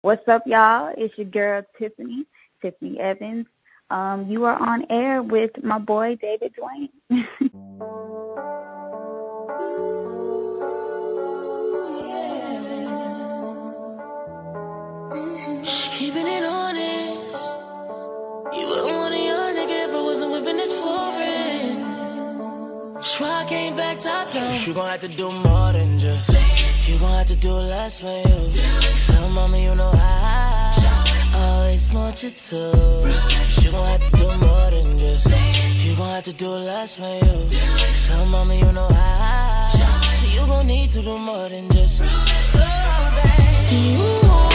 What's up, y'all? It's your girl Tiffany, Tiffany Evans. Um, you are on air with my boy David Duane. Keeping it honest. You wouldn't want a young nigga if I wasn't whipping this foreign. So I came back top down. You gon' have to do more than just. You gon' have to do less for you. So, mama, you know I always want you to. You gon' have to do more than just. You gon' have to do less for you. So, mama, you know I. So you gon' need to do more than just. Oh, do You know,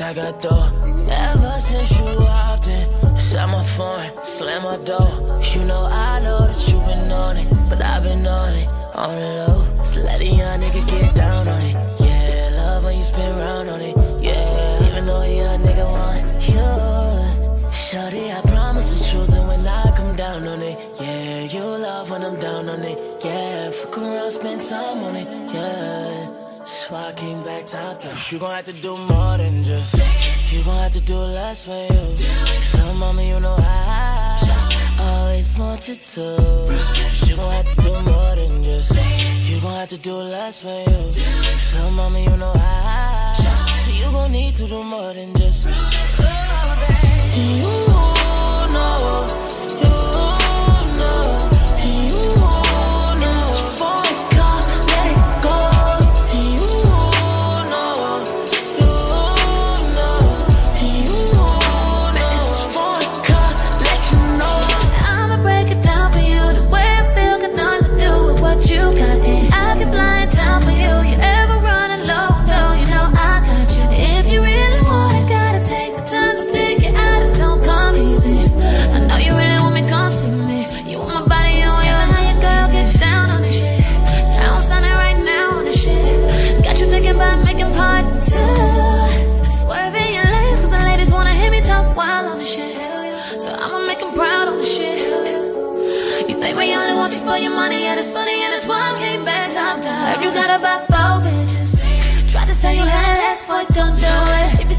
I got dough. Ever since you hopped in, shut my phone, slam my door. You know I know that you been on it, but I've been on it, on low. So let a young nigga get down on it. Yeah, love when you spin round on it. Yeah, even though a young nigga want you. Shorty, I promise the truth, and when I come down on it, yeah, you love when I'm down on it. Yeah, fuck around, spend time on it. Yeah. Came back top down. You gon' have to do more than just. You gon' have to do less for you. So, mama, you know I always want you to. You gon' have to do more than just. You gon' have to do less for you. So, mama, you know I. So you gon' need to do more than just. Know, you know, you got about four bitches. Tried to say you had less, boy, don't do it. If you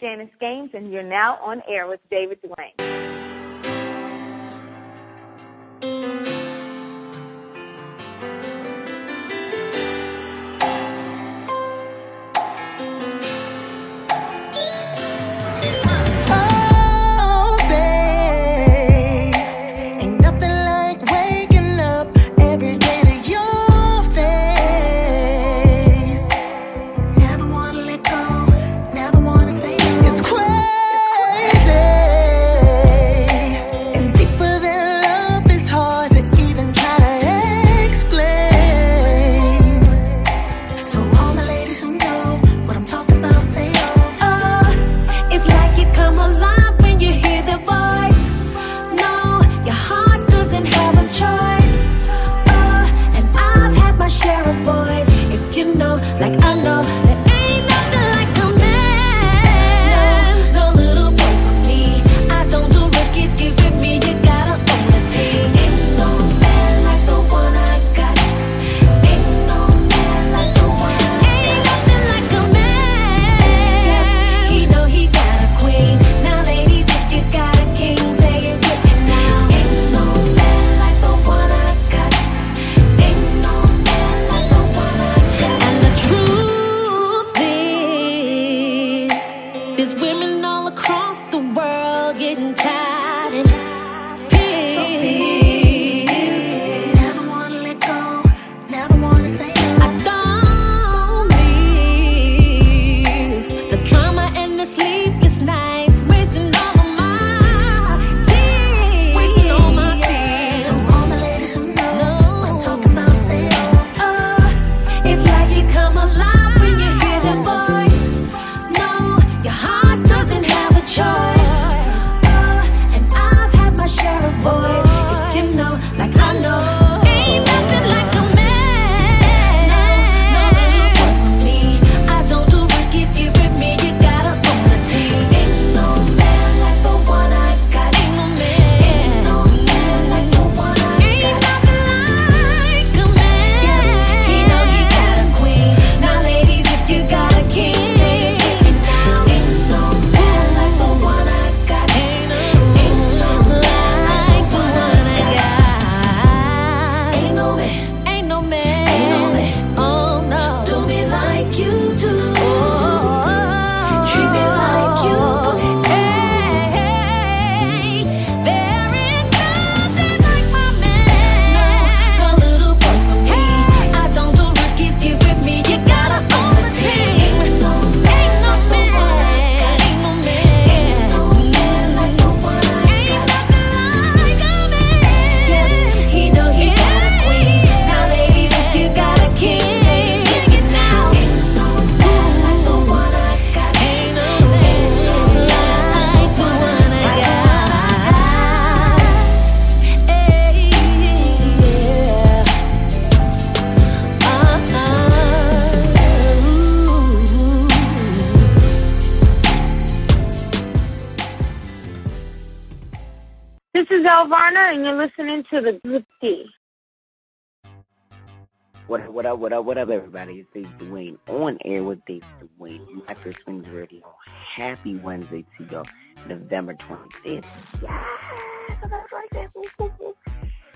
Janice Gaines, and you're now on air with David Duane. To the Group D. What what up, what up, what up, everybody? It's Dave Duane on air with Dave Duane, Mattress Swings Radio. Happy Wednesday to y'all, November 25th. Yes, that's right.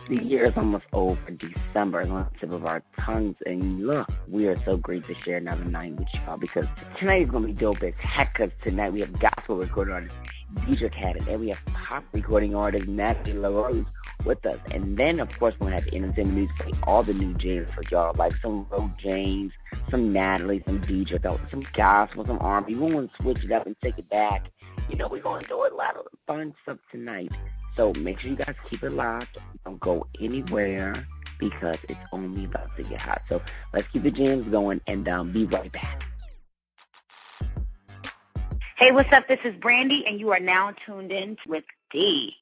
The year is almost over. December is on the tip of our tongues. And look, we are so great to share another night with y'all because tonight is going to be dope as heck. Because tonight we have gospel recording artist DJ Cat, and we have pop recording artist Natalie La Rose with us. And then, of course, to have entertainment music, play all the new jams for y'all, like some Ro James, some Natalie, some DJ, some gospel, some R&B. We want to switch it up and take it back. You know, we're going to do a lot of fun stuff tonight. So make sure you guys keep it locked. Don't go anywhere because it's only about to get hot. So let's keep the jams going and um, be right back. Hey, what's up? This is Brandy, and you are now tuned in with D.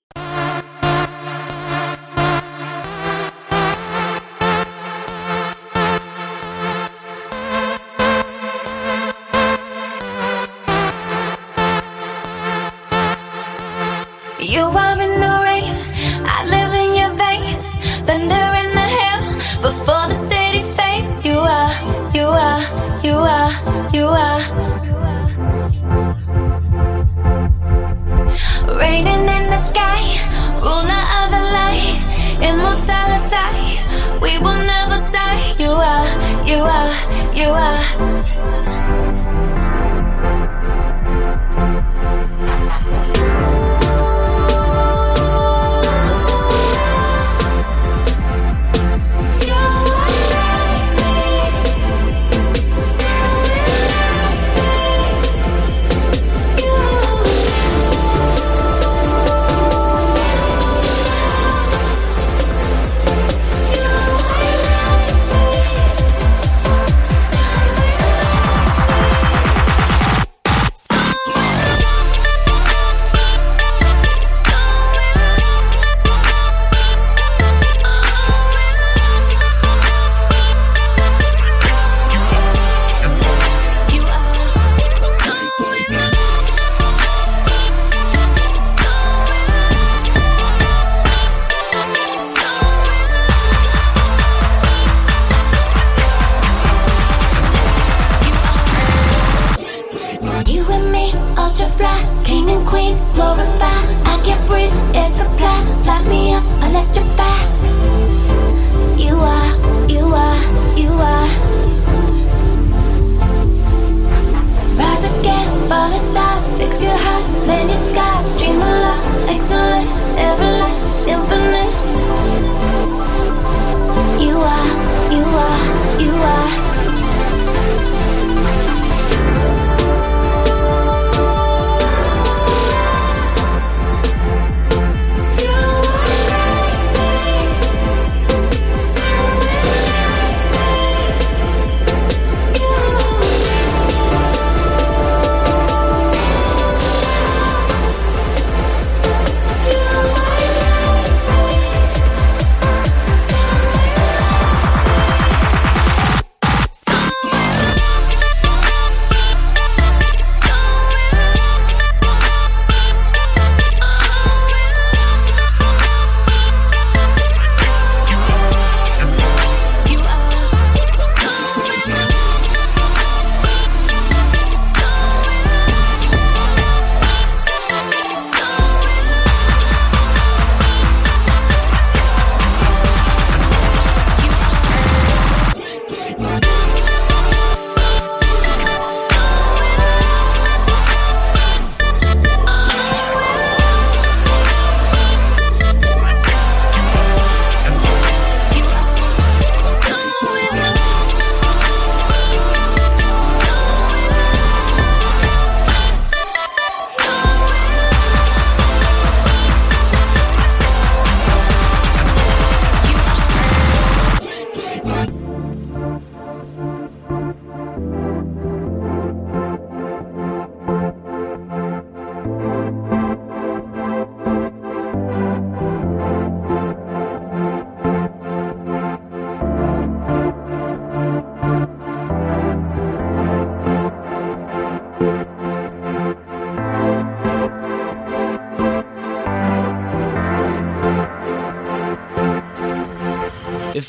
you are, you are.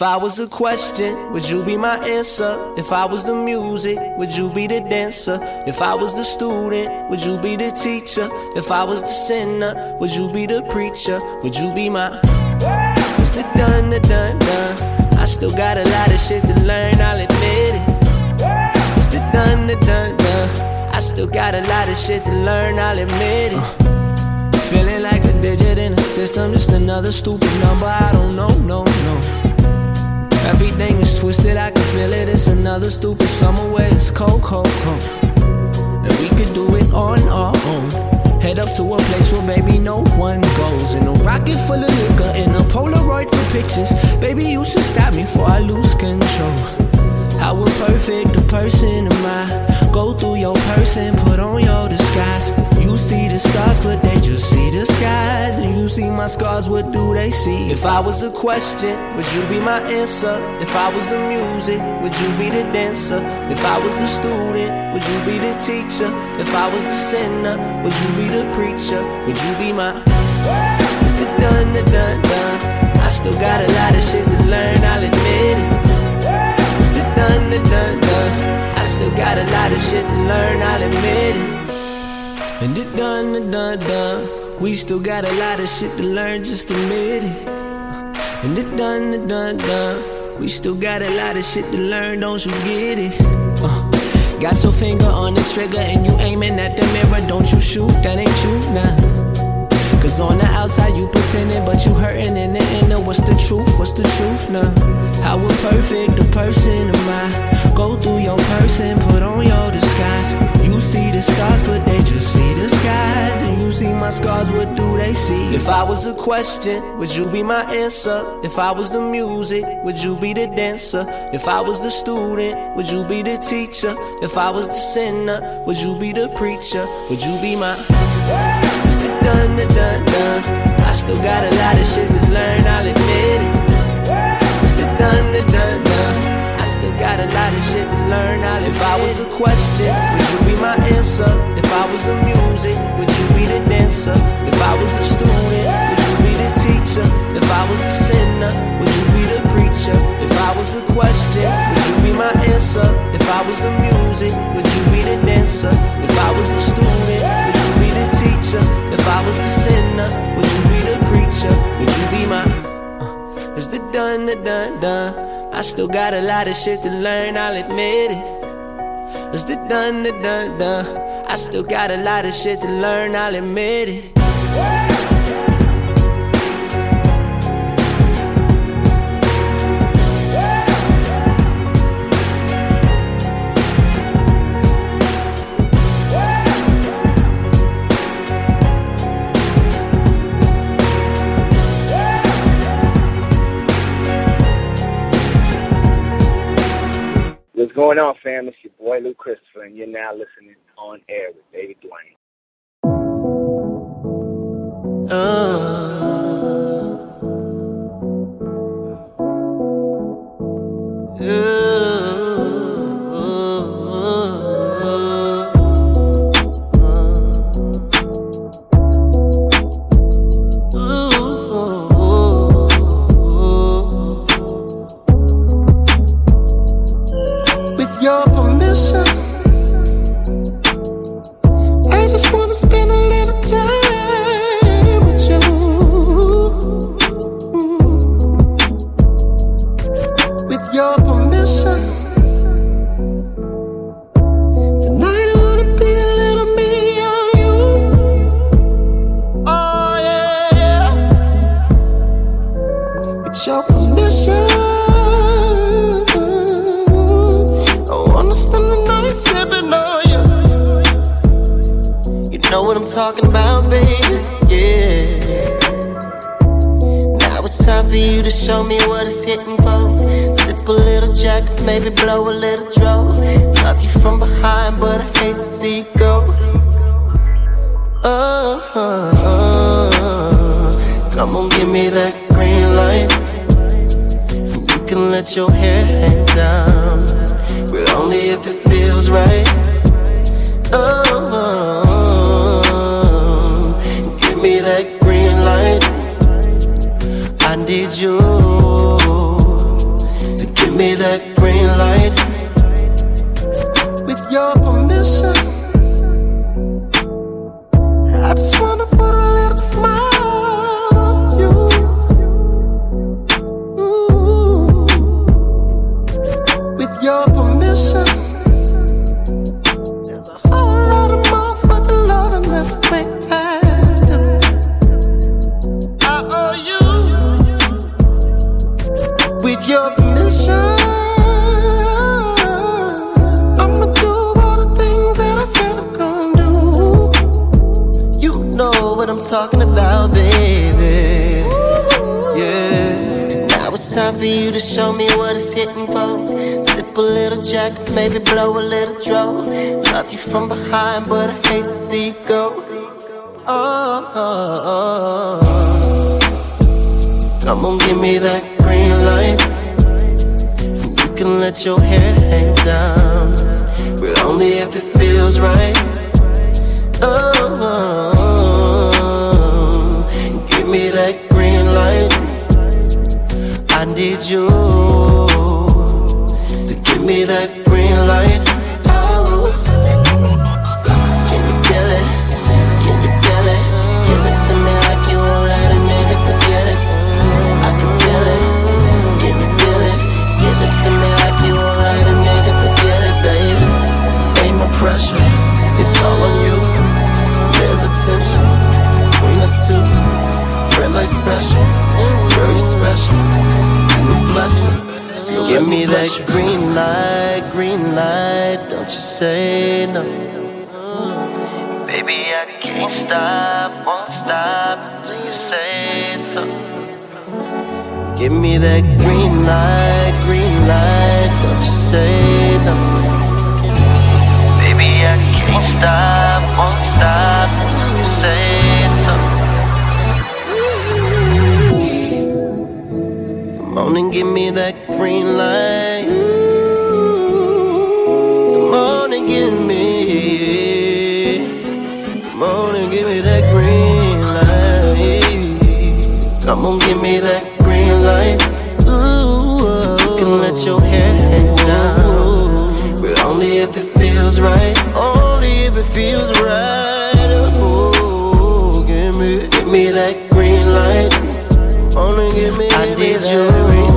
I was a question, would you be my answer? If I was the music, would you be the dancer? If I was the student, would you be the teacher? If I was the sinner, would you be the preacher? Would you be my It's done, the. I still got a lot of shit to learn, I'll admit it. It's done, the. I still got a lot of shit to learn, I'll admit it. Feeling like a digit in a system, just another stupid number. I don't know, no, no. Everything is twisted, I can feel it. It's another stupid summer where it's cold, cold, cold. And we could do it on our own. Head up to a place where baby no one goes. In a rocket full of liquor, in a Polaroid for pictures. Baby, you should stop me before I lose control. How imperfect a person am I? Go through your person, put on your disguise. See the stars, but they just see the skies. And you see my scars, what do they see? If I was a question, would you be my answer? If I was the music, would you be the dancer? If I was the student, would you be the teacher? If I was the sinner, would you be the preacher? Would you be my the done, the done, done. I still got a lot of shit to learn, I'll admit it. The done, the done, done. I still got a lot of shit to learn, I'll admit it. Done, done, done. We still got a lot of shit to learn, just admit it. And it done, done, done. We still got a lot of shit to learn, don't you get it? Uh, got your finger on the trigger and you aiming at the mirror, don't you shoot, that ain't you now. Cause on the outside you pretending, but you hurting in the inner. What's the truth? What's the truth now? How imperfect a person am I? Go through your person, put on your disguise. See the stars, but they just see the skies. And you see my scars, what do they see? If I was a question, would you be my answer? If I was the music, would you be the dancer? If I was the student, would you be the teacher? If I was the sinner, would you be the preacher? Would you be my done, the done, done. I still got a lot of shit to learn, I'll admit it. It's the done. I still got a lot of shit to learn. I'll if I was a question, would you be my answer? If I was the music, would you be the dancer? If I was the student, would you be the teacher? If I was the sinner, would you be the preacher? If I was a question, would you be my answer? If I was the music, would you be the dancer? If I was the student, would you be the teacher? If I was the sinner, would you be the preacher? Would you be my uh, It's the done, the done, done. I still got a lot of shit to learn, I'll admit it. It's the done, the done, done. I still got a lot of shit to learn, I'll admit it. Going on, fam? It's your boy Lou Christopher, and you're now listening on air with David Duane. With jack, maybe blow a little draw. Love you from behind, but I hate to see you go. Oh, come on, give me that green light. You can let your hair hang down, but only if it feels right. Oh, maybe blow a little draw. Love you from behind, but I hate to see Give me that green light, green light. Don't you say no. Baby, I can't stop, won't stop until you say so. Come on and give me that green light. Come on and give me. Come on and give me that green light. Come on, give me that. But only if it feels right. Only if it feels right. Oh, give me, give me that green light. Only give me, I need you.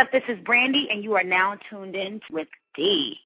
up? This is Brandy, and you are now tuned in with D.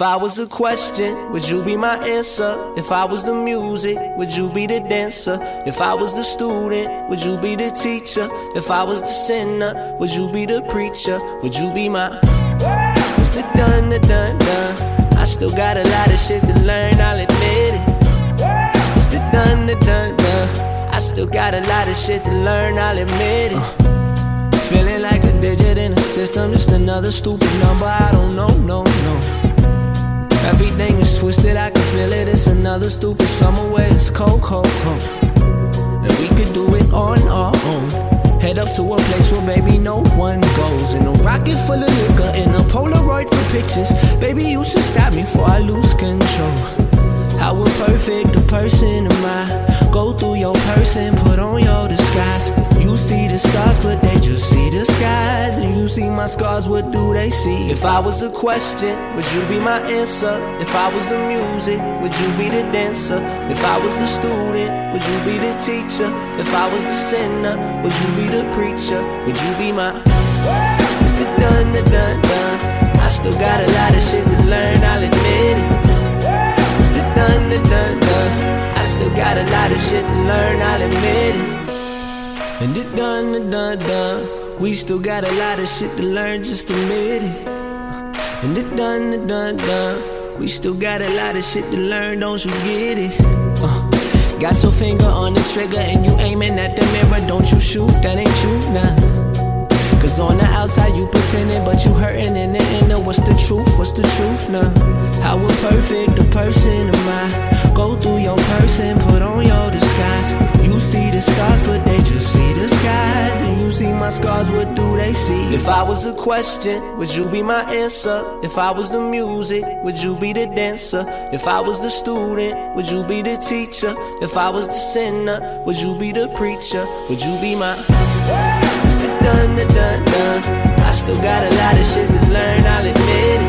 If I was a question, would you be my answer? If I was the music, would you be the dancer? If I was the student, would you be the teacher? If I was the sinner, would you be the preacher? Would you be my What's the the done? I still got a lot of shit to learn, I'll admit it. What's the done, done? I still got a lot of shit to learn, I'll admit it. Feeling like a digit in a system, just another stupid number. I don't know, no, no. Everything is twisted, I can feel it. It's another stupid summer where it's cold, cold, cold. And we could do it on our own. Head up to a place where baby no one goes. In a rocket full of liquor, in a Polaroid for pictures. Baby, you should stop me before I lose control. How imperfect a person am I? Go through your person, put on your disguise. You see the stars, but they my scars, what do they see? If I was a question, would you be my answer? If I was the music, would you be the dancer? If I was the student, would you be the teacher? If I was the sinner, would you be the preacher? Would you be my the done, the done, done. I still got a lot of shit to learn, I'll admit it. The done, the done, done. I still got a lot of shit to learn, I'll admit it. And it done, done, done. We still got a lot of shit to learn, just admit it. And it done, it done, done. We still got a lot of shit to learn, don't you get it? Uh, got your finger on the trigger and you aiming at the mirror, don't you shoot, that ain't you, nah. Cause on the outside you pretending, but you hurting in the inner. What's the truth? What's the truth now? How imperfect a person am I? Go through your person, put on your disguise. You see the stars, but they just see the skies. And you see my scars, what do they see? If I was a question, would you be my answer? If I was the music, would you be the dancer? If I was the student, would you be the teacher? If I was the sinner, would you be the preacher? Would you be my done, the done, done. I still got a lot of shit to learn, I'll admit it.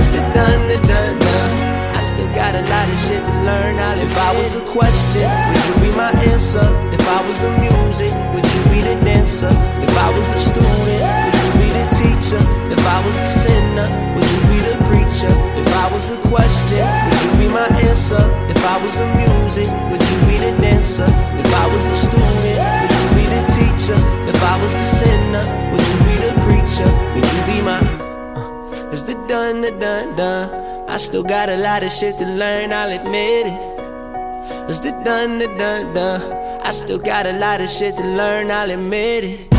It's the done, the done, done. I still got a lot of shit to learn, I'll If I was a question, would you be my answer? If I was the music, would you be the dancer? If I was the student, would you be the teacher? If I was the sinner, would you be the preacher? If I was a question, would you be my answer? If I was the music, would you be the dancer? If I was the student, would you be the teacher? If I was the sinner, would you be the preacher? Would you be my uh, It's the done, the done, done. I still got a lot of shit to learn, I'll admit it. It's the done, the done, done. I still got a lot of shit to learn, I'll admit it.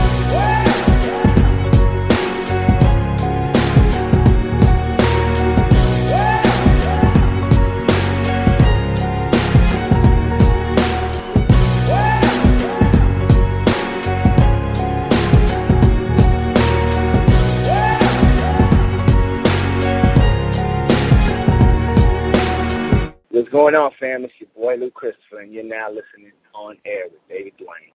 Going on, fam? It's your boy Lou Christopher, and you're now listening on air with David Duane.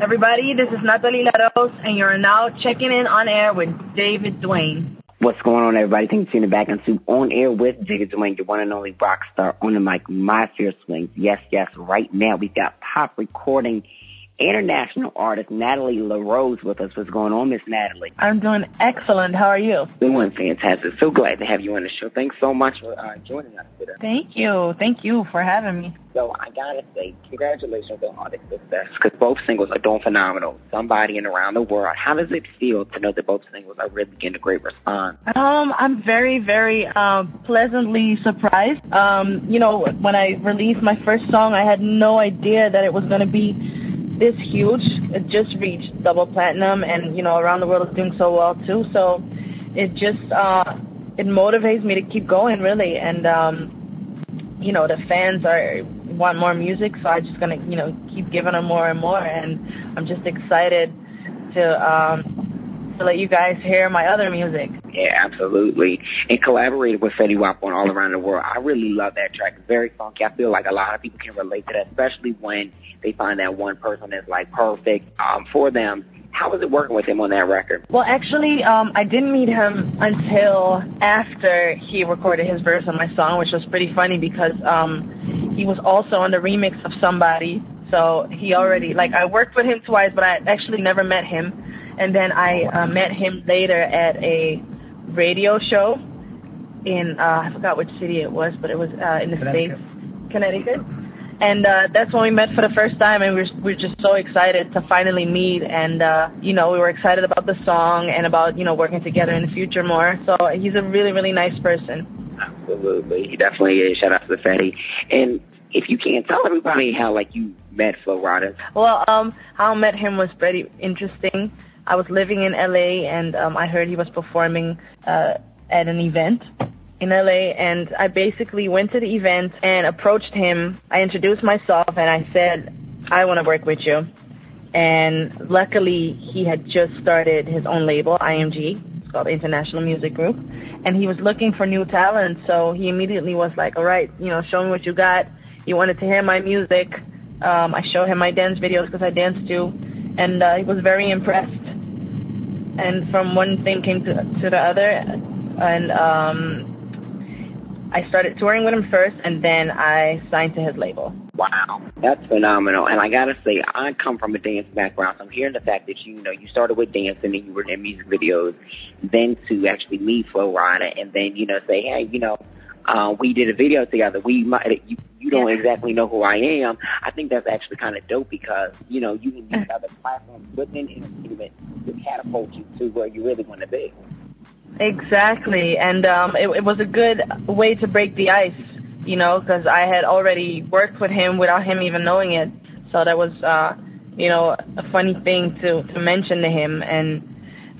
Everybody, this is Natalie La Rose, and you're now checking in on air with David Duane. What's going on, everybody? Thanks for tuning back into On Air with David Duane, your one and only rock star on the mic, My Fierce Swings. Yes, yes, right now we've got pop recording international artist Natalie La Rose with us. What's going on, Miss Natalie? I'm doing excellent. How are you? Doing fantastic. So glad to have you on the show. Thanks so much for uh, joining us today. Thank you. Thank you for having me. So I gotta say, congratulations on all the success because both singles are doing phenomenal. Somebody and around the world. How does it feel to know that both singles are really getting a great response? Um, I'm very, very um, pleasantly surprised. Um, you know, when I released my first song, I had no idea that it was going to be this huge. It just reached double platinum, and you know, around the world it's doing so well too. So it just uh, it motivates me to keep going, really. And um, you know, the fans are want more music, so I'm just gonna you know keep giving them more and more. And I'm just excited to um, to let you guys hear my other music. Yeah, absolutely. And collaborated with Fetty Wap on All Around the World. I really love that track. It's very funky. I feel like a lot of people can relate to that, especially when they find that one person that's like perfect um, for them. How was it working with him on that record? Well, actually, um, I didn't meet him until after he recorded his verse on my song, which was pretty funny because um, he was also on the remix of Somebody. So he already, like, I worked with him twice, but I actually never met him. And then I uh, met him later at a radio show in, uh, I forgot which city it was, but it was uh, in the States, Connecticut. And uh, that's when we met for the first time and we were, we were just so excited to finally meet and uh, you know we were excited about the song and about you know working together in the future more. So he's a really really nice person. Absolutely. He definitely is. Shout out to the fatty and if you can tell everybody how like you met Flo Rida. well um how I met him was pretty interesting I was living in LA and um, I heard he was performing uh, at an event in LA and I basically went to the event and approached him. I introduced myself and I said, I want to work with you. And luckily he had just started his own label, IMG. It's called International Music Group. And he was looking for new talent. So he immediately was like, all right, you know, show me what you got. He wanted to hear my music. Um, I showed him my dance videos because I dance too. And uh, he was very impressed. And from one thing came to, to the other. And um, I started touring with him first, and then I signed to his label. Wow, that's phenomenal. And I gotta say, I come from a dance background, so I'm hearing the fact that you know you started with dancing and you were in music videos, then to actually meet Flo Rida, and then you know say, hey, you know, uh, we did a video together. We might you, you don't Yeah. exactly know who I am. I think that's actually kind of dope because you know you can use other platforms within entertainment to catapult you to where you really want to be. Exactly, and um, it, it was a good way to break the ice, you know, because I had already worked with him without him even knowing it. So that was, uh, you know, a funny thing to to mention to him, and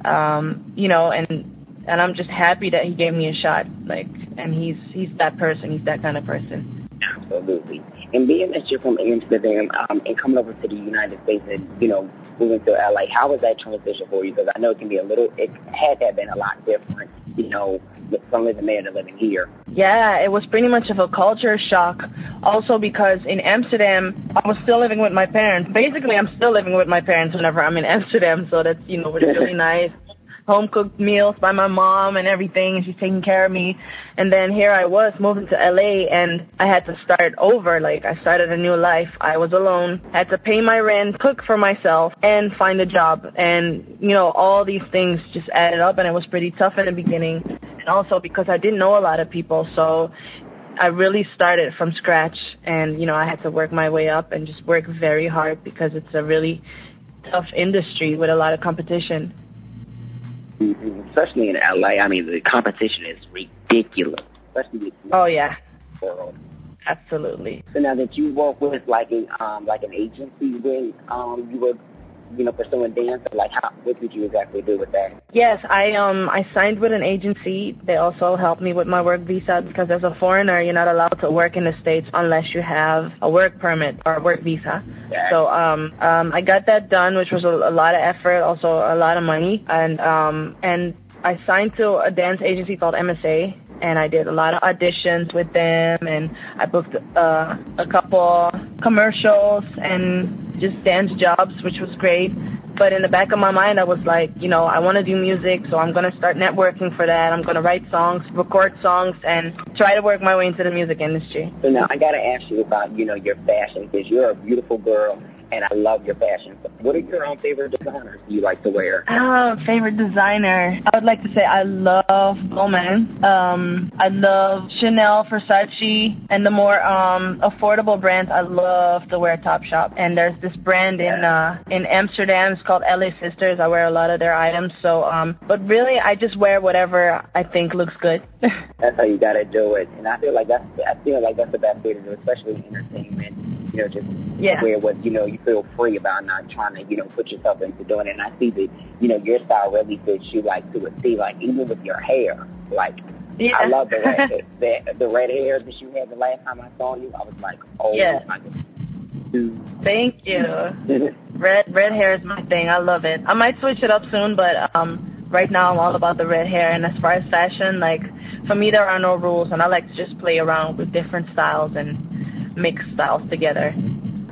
um, you know, and and I'm just happy that he gave me a shot, like, and he's he's that person, he's that kind of person. Absolutely. And being that you're from Amsterdam um, and coming over to the United States and, you know, moving to LA, how was that transition for you? Because I know it can be a little, it had to have been a lot different, you know, from living there to living here. Yeah, it was pretty much of a culture shock. Also because in Amsterdam, I was still living with my parents. Basically, I'm still living with my parents whenever I'm in Amsterdam, so that's, you know, really nice. Home cooked meals by my mom and everything, and she's taking care of me. And then here I was moving to LA, and I had to start over. Like, I started a new life. I was alone, had to pay my rent, cook for myself, and find a job. And, you know, all these things just added up, and it was pretty tough in the beginning. And also because I didn't know a lot of people, so I really started from scratch and you know I had to work my way up and just work very hard because it's a really tough industry with a lot of competition. Especially in LA, I mean, the competition is ridiculous, especially with Oh yeah, world. absolutely. So now that you work with like a um like an agency when um you were you know pursuing dance, and like how what did you exactly do with that? Yes, I um I signed with an agency. They also helped me with my work visa because as a foreigner you're not allowed to work in the states unless you have a work permit or a work visa. So um um I got that done, which was a, a lot of effort, also a lot of money, and um and I signed to a dance agency called MSA. And I did a lot of auditions with them, and I booked uh, a couple commercials and just dance jobs, which was great. But in the back of my mind, I was like, you know, I want to do music, so I'm going to start networking for that. I'm going to write songs, record songs, and try to work my way into the music industry. So now I gotta ask you about you know your fashion because you're a beautiful girl and I love your fashion. What are your own favorite designers you like to wear? Oh, favorite designer. I would like to say I love Balmain. Um, I love Chanel, Versace, and the more um, affordable brands. I love to wear Topshop. And there's this brand in uh, in Amsterdam. It's called LA Sisters. I wear a lot of their items. So, um, but really, I just wear whatever I think looks good. That's how you gotta do it, and I feel like that's I feel like that's the best way to do, it, especially in entertainment. You know, just Yeah. wear what you know you feel free about, not trying to you know put yourself into doing it. And I see that you know your style really fits you like to a T, like even with your hair, like. Yeah. I love the red, the, the red hair that you had the last time I saw you. I was like, oh Yeah. my god. Thank you. Red red hair is my thing. I love it. I might switch it up soon, but um, right now I'm all about the red hair. And as far as fashion, like for me there are no rules, and I like to just play around with different styles and mix styles together.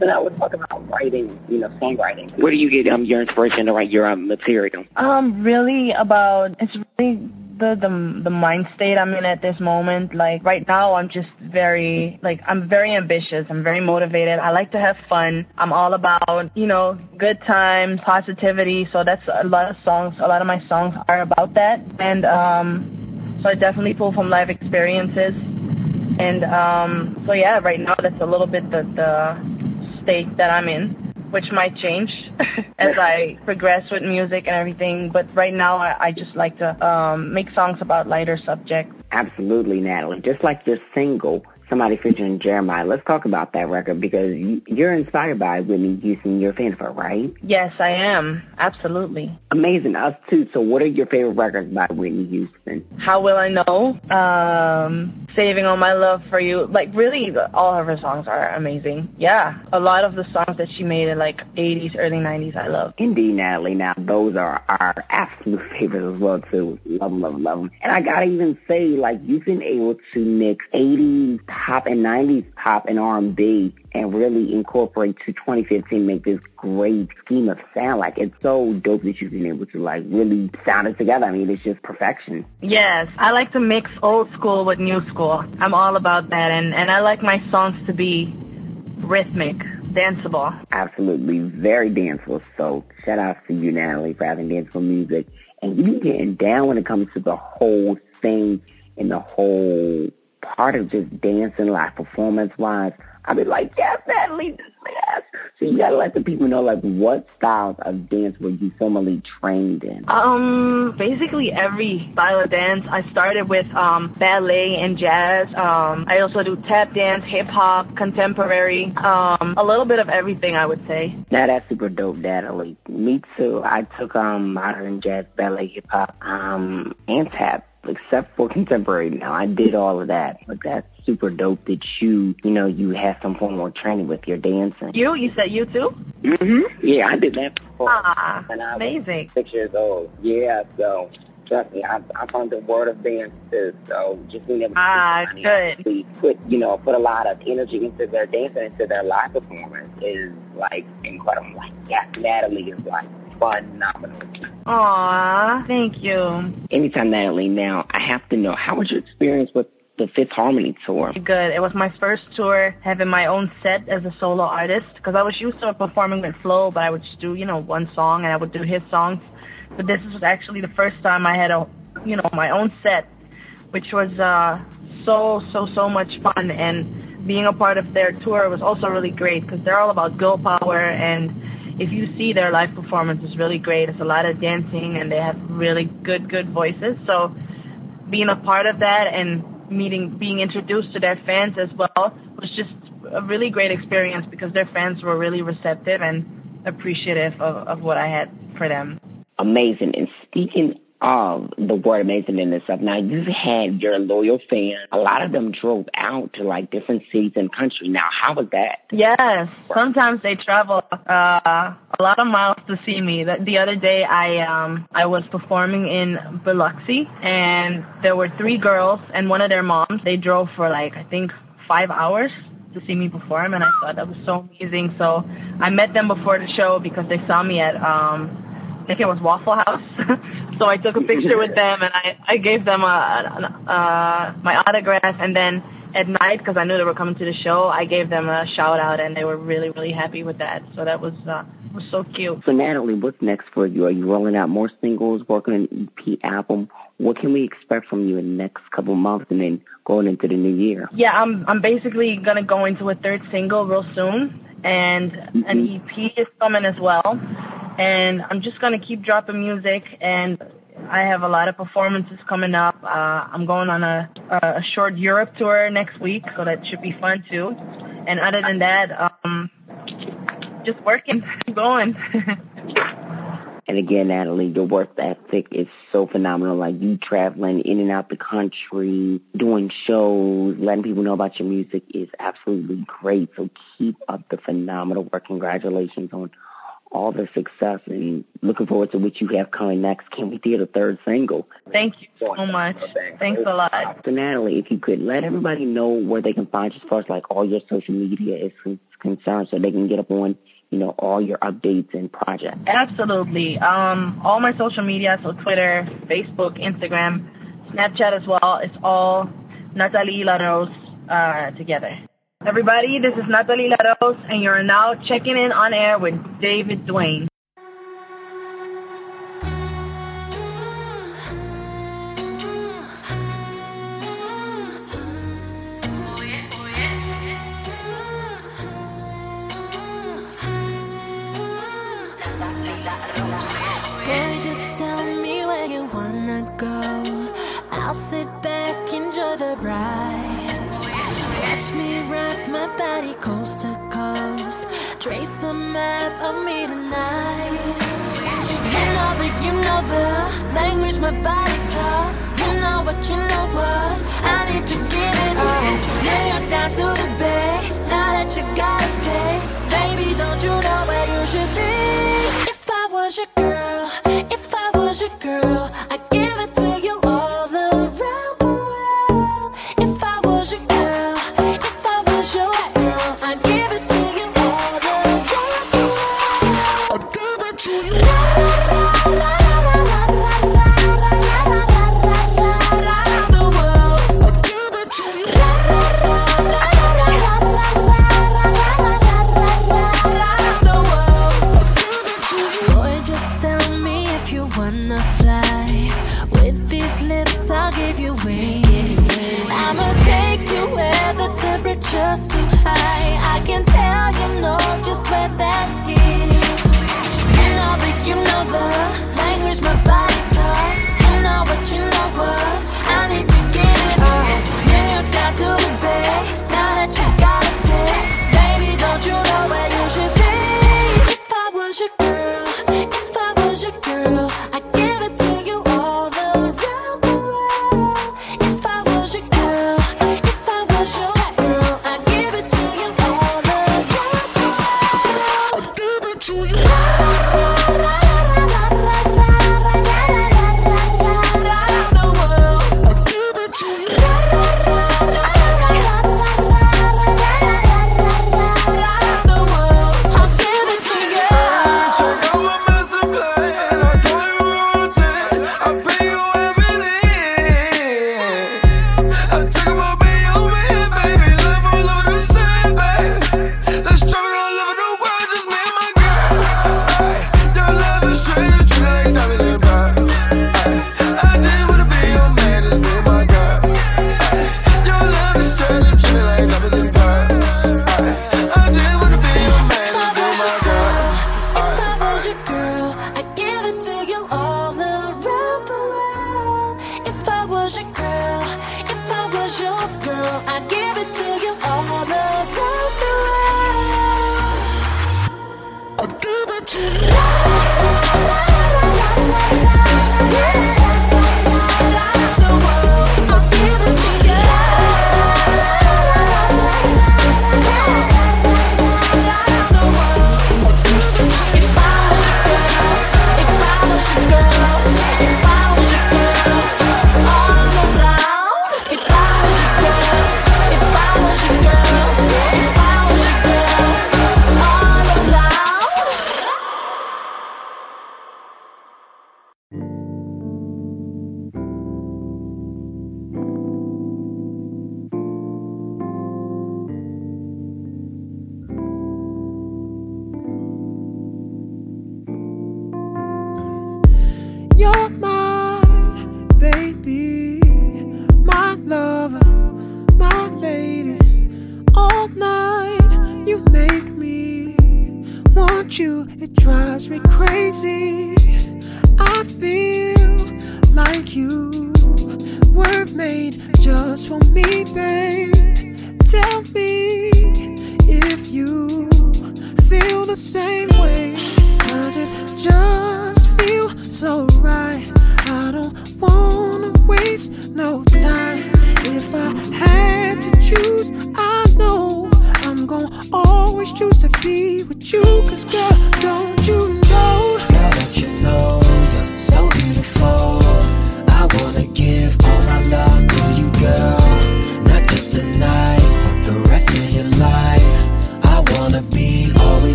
So I would talk about writing, you know, songwriting. Where do you get um your inspiration to write your um material? Um, really about it's really the the the mind state I'm in at this moment. Like right now, I'm just very like I'm very ambitious. I'm very motivated. I like to have fun. I'm all about you know good times, positivity. So that's a lot of songs. A lot of my songs are about that. And um, so I definitely pull from life experiences. And um, so yeah, right now that's a little bit the the state that I'm in which might change as I progress with music and everything. But right now, I, I just like to um, make songs about lighter subjects. Absolutely, Natalie. Just like this single, Somebody featuring Jeremih. Let's talk about that record because you, you're inspired by Whitney Houston. You're a fan of her, right? Yes, I am. Absolutely. Amazing. Us too. So, what are your favorite records by Whitney Houston? How Will I Know? Um, Saving All My Love for You. Like, really, all of her songs are amazing. Yeah. A lot of the songs that she made in like 80s, early 90s, I love. Indeed, Natalie. Now, those are our absolute favorites as well, too. Love them, love them, love them. And I gotta even say, like, you've been able to mix 80s pop and 90s pop and R&B and really incorporate to 2015, make this great scheme of sound. Like, it's so dope that you've been able to, like, really sound it together. I mean, it's just perfection. Yes, I like to mix old school with new school. I'm all about that, and and I like my songs to be rhythmic, danceable. Absolutely, very danceable. So shout out to you, Natalie, for having danceable music. And you getting down when it comes to the whole thing and the whole part of just dancing, like performance wise. I'd be like, yes, Natalie, yes. So you gotta let the people know like what styles of dance were you formally trained in? Um, basically every style of dance. I started with um ballet and jazz. Um, I also do tap dance, hip hop, contemporary, um, a little bit of everything. I would say. Now that's super dope, Natalie. Me too. I took um modern jazz, ballet, hip hop, um, and tap except for contemporary now. I did all of that. But that's super dope that you, you know, you had some form of training with your dancing. You? You said you too? Mm-hmm. Yeah, I did that before. Ah, amazing. Six years old. Yeah, so trust me, I, I found the world of dance is so just being able to ah, good. put you know put a lot of energy into their dancing into their live performance is like incredible. Like yeah, Natalie is like phenomenal. Aw, thank you. Anytime, Natalie. Now, I have to know how was your experience with the Fifth Harmony tour? Good. It was my first tour having my own set as a solo artist because I was used to performing with Flo, but I would just do, you know, one song and I would do his songs. But this was actually the first time I had a, you know, my own set, which was uh, so, so, so much fun. And being a part of their tour was also really great because they're all about girl power and if you see their live performance is really great. It's a lot of dancing and they have really good, good voices. So being a part of that and meeting, being introduced to their fans as well was just a really great experience because their fans were really receptive and appreciative of, of what I had for them. Amazing. And speaking of the word amazing stuff. Now you've had your loyal fans. A lot of them drove out to like different cities and country. Now how was that? Yes. Sometimes they travel uh, a lot of miles to see me. The, the other day I um I was performing in Biloxi and there were three girls and one of their moms. They drove for like I think five hours to see me perform and I thought that was so amazing. So I met them before the show because they saw me at um I think it was Waffle House. so I took a picture with them and I, I gave them a, a, a my autograph and then at night because I knew they were coming to the show, I gave them a shout out and they were really really happy with that. So that was uh, was so cute. So Natalie, what's next for you? Are you rolling out more singles, working on an EP album? What can we expect from you in the next couple months and then going into the new year? Yeah, I'm I'm basically gonna go into a third single real soon and mm-hmm. an EP is coming as well and I'm just gonna keep dropping music and I have a lot of performances coming up. Uh, I'm going on a, a short Europe tour next week, so that should be fun too. And other than that, um, just working, going. and again, Natalie, your work ethic is so phenomenal. Like you traveling in and out the country, doing shows, letting people know about your music is absolutely great. So keep up the phenomenal work. Congratulations on all the success and looking forward to what you have coming next. Can we hear the third single. Thank you so much. Thanks a lot. So Natalie, if you could let everybody know where they can find you as far as like all your social media is concerned so they can get up on you know, all your updates and projects. Absolutely. Um, all my social media, so Twitter, Facebook, Instagram, Snapchat as well. It's all Natalie LaRose uh, together. Everybody, this is Natalie La Rose, and you're now checking in on air with David Duane. Boy, just tell me where you wanna go. I'll sit back, enjoy the ride. Watch me rock my body coast to coast. Trace a map of me tonight. You know that you know the language my body talks. You know what, you know what. I need to get it on. New York down to the bay. Now that you got a taste, baby, don't you know where you should be? If I was your girl, if I was your girl, I'd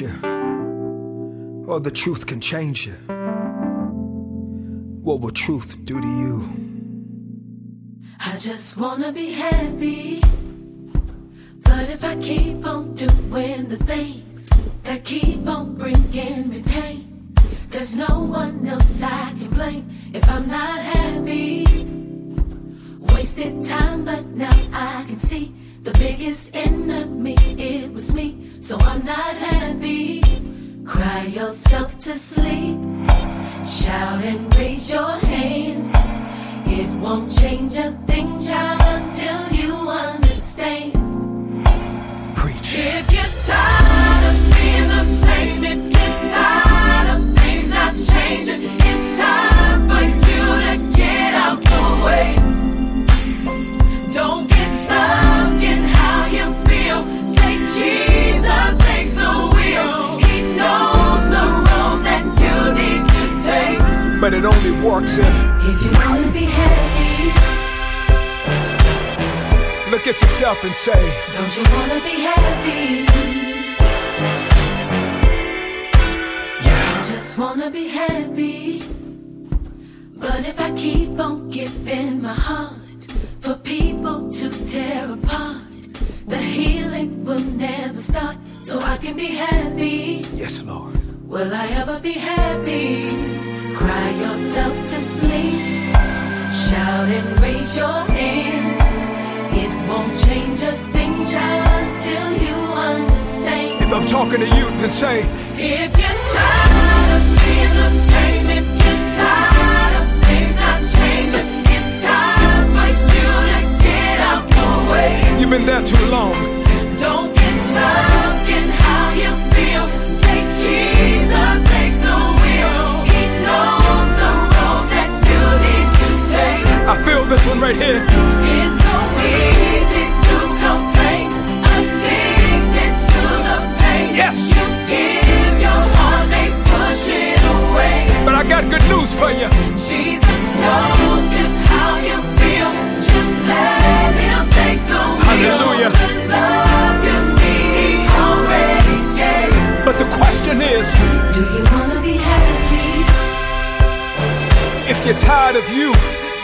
you, or the truth can change you. What will truth do to you? I just wanna be happy. cry yourself to sleep. Shout and raise your only works if If you wanna be happy, look at yourself and say, don't you wanna be happy? Yeah I just wanna be happy. But if I keep on giving my heart for people to tear apart, the healing will never start. So I can be happy. Yes, Lord. Will I ever be happy? Cry yourself to sleep. Shout and raise your hands. It won't change a thing, child, until you understand. If I'm talking to you, then say, If you're tired of being the same, if you're tired of things not changing, it's time for you to get out the way. You've been there too long. Feel this one right here. It's so easy to complain, addicted to the pain. Yes. You give your heart, they push it away. But I got good news for you. Jesus knows just how you feel. Just let him take the wheel. Hallelujah. The love you need, he already gave. But the question is, Do you wanna be happy? if you're tired of you,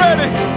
Ready?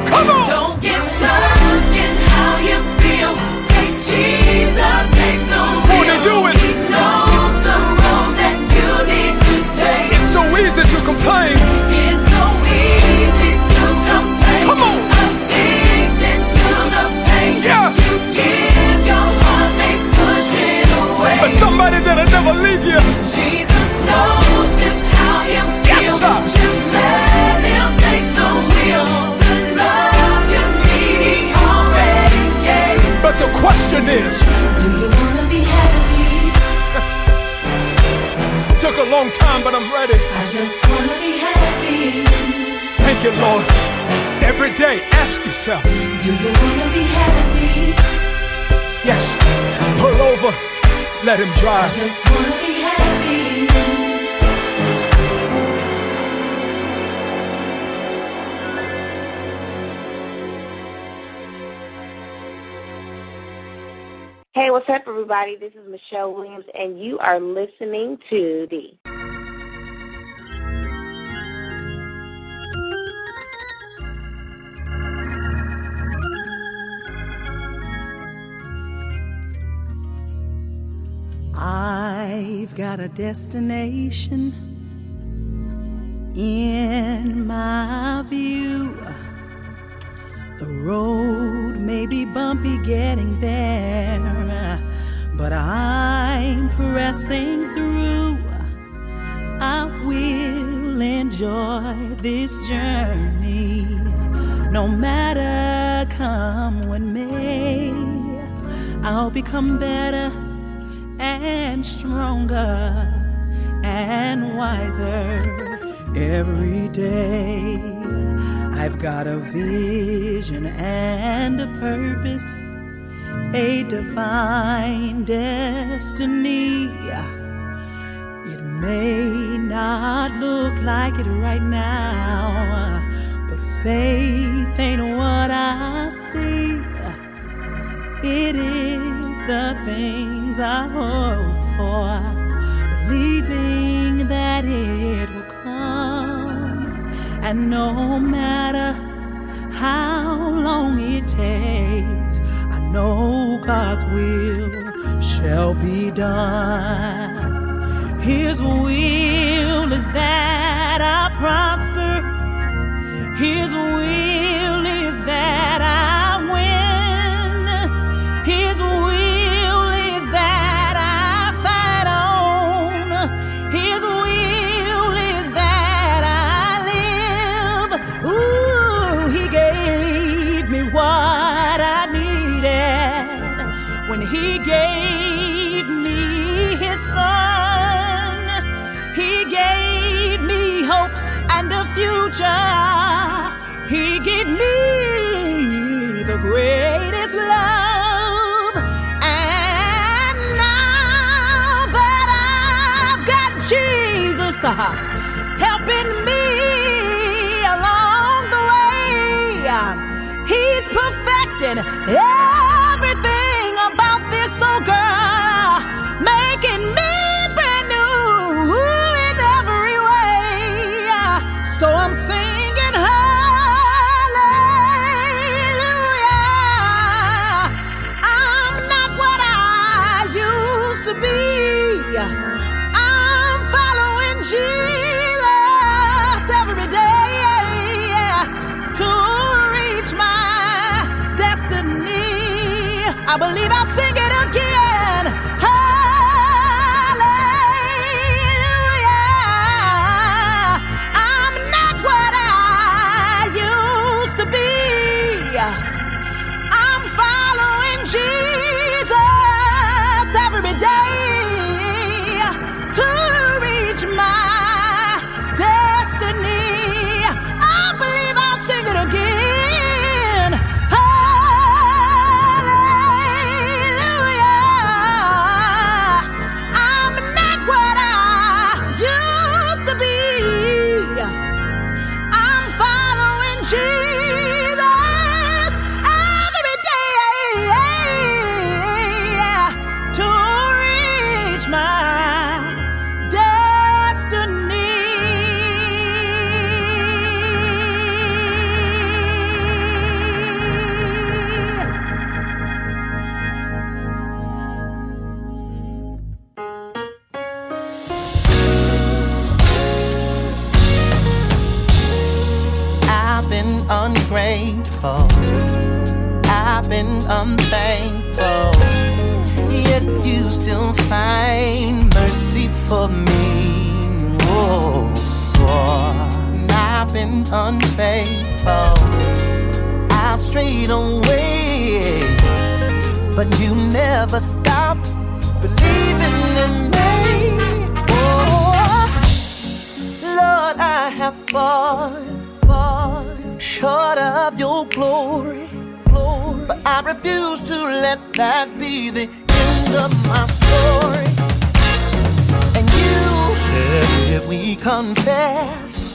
Michelle Williams, and you are listening to the I've got a destination in my view. The road may be bumpy getting there, but I'm pressing through. I will enjoy this journey, no matter come what may. I'll become better and stronger and wiser every day. I've got a vision and a purpose, a divine destiny. It may not look like it right now, but faith ain't what I see. It is the things I hope for, believing that it will come. And no matter how long it takes, know God's will shall be done. His will is that I prosper. His will is that I unfaithful. I strayed away, but you never stop believing in me. Oh, Lord, I have fallen, fallen short of your glory, glory, but I refuse to let that be the end of my story. And you said if we confess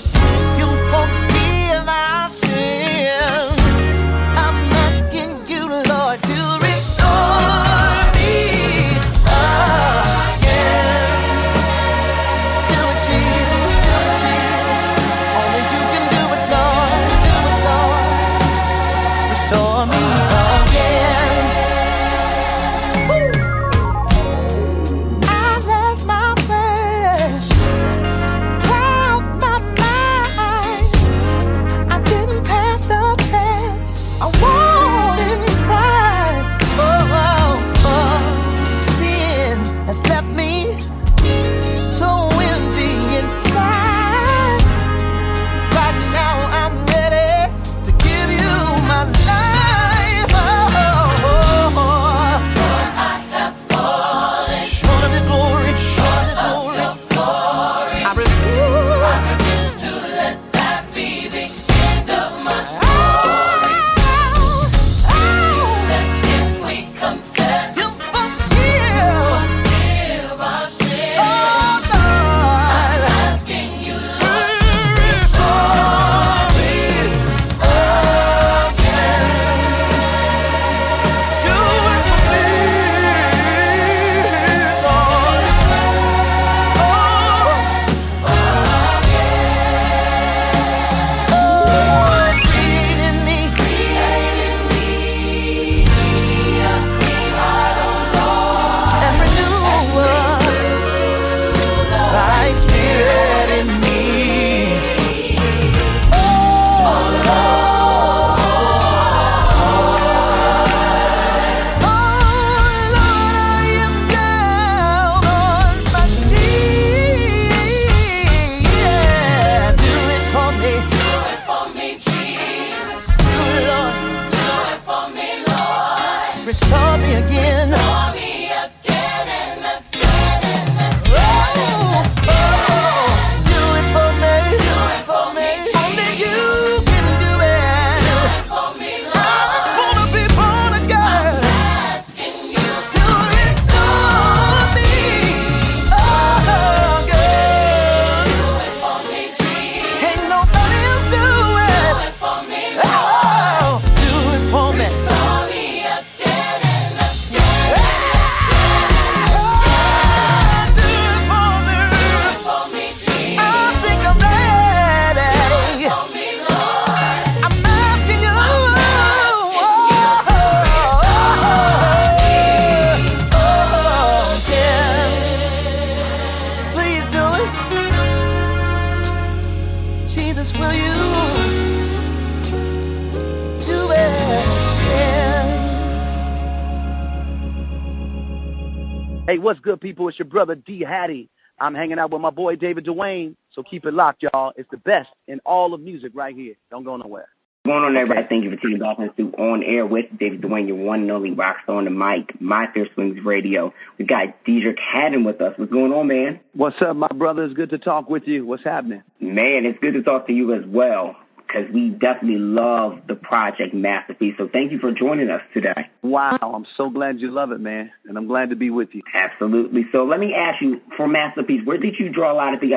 what's good, people? It's your brother D Hattie. I'm hanging out with my boy David Duane, so keep it locked, y'all. It's the best in all of music right here. Don't go nowhere. What's going on, everybody? Thank you for tuning in to On Air with David Duane, your one and only rock star on the mic, My Fair Swings Radio. We got Deitrick Haddon with us. What's going on, man? What's up, my brother? It's good to talk with you. What's happening? Man, it's good to talk to you as well because we definitely love the project Masterpiece. So thank you for joining us today. Wow, I'm so glad you love it, man, and I'm glad to be with you. Absolutely. So let me ask you, for Masterpiece, where did you draw a lot of the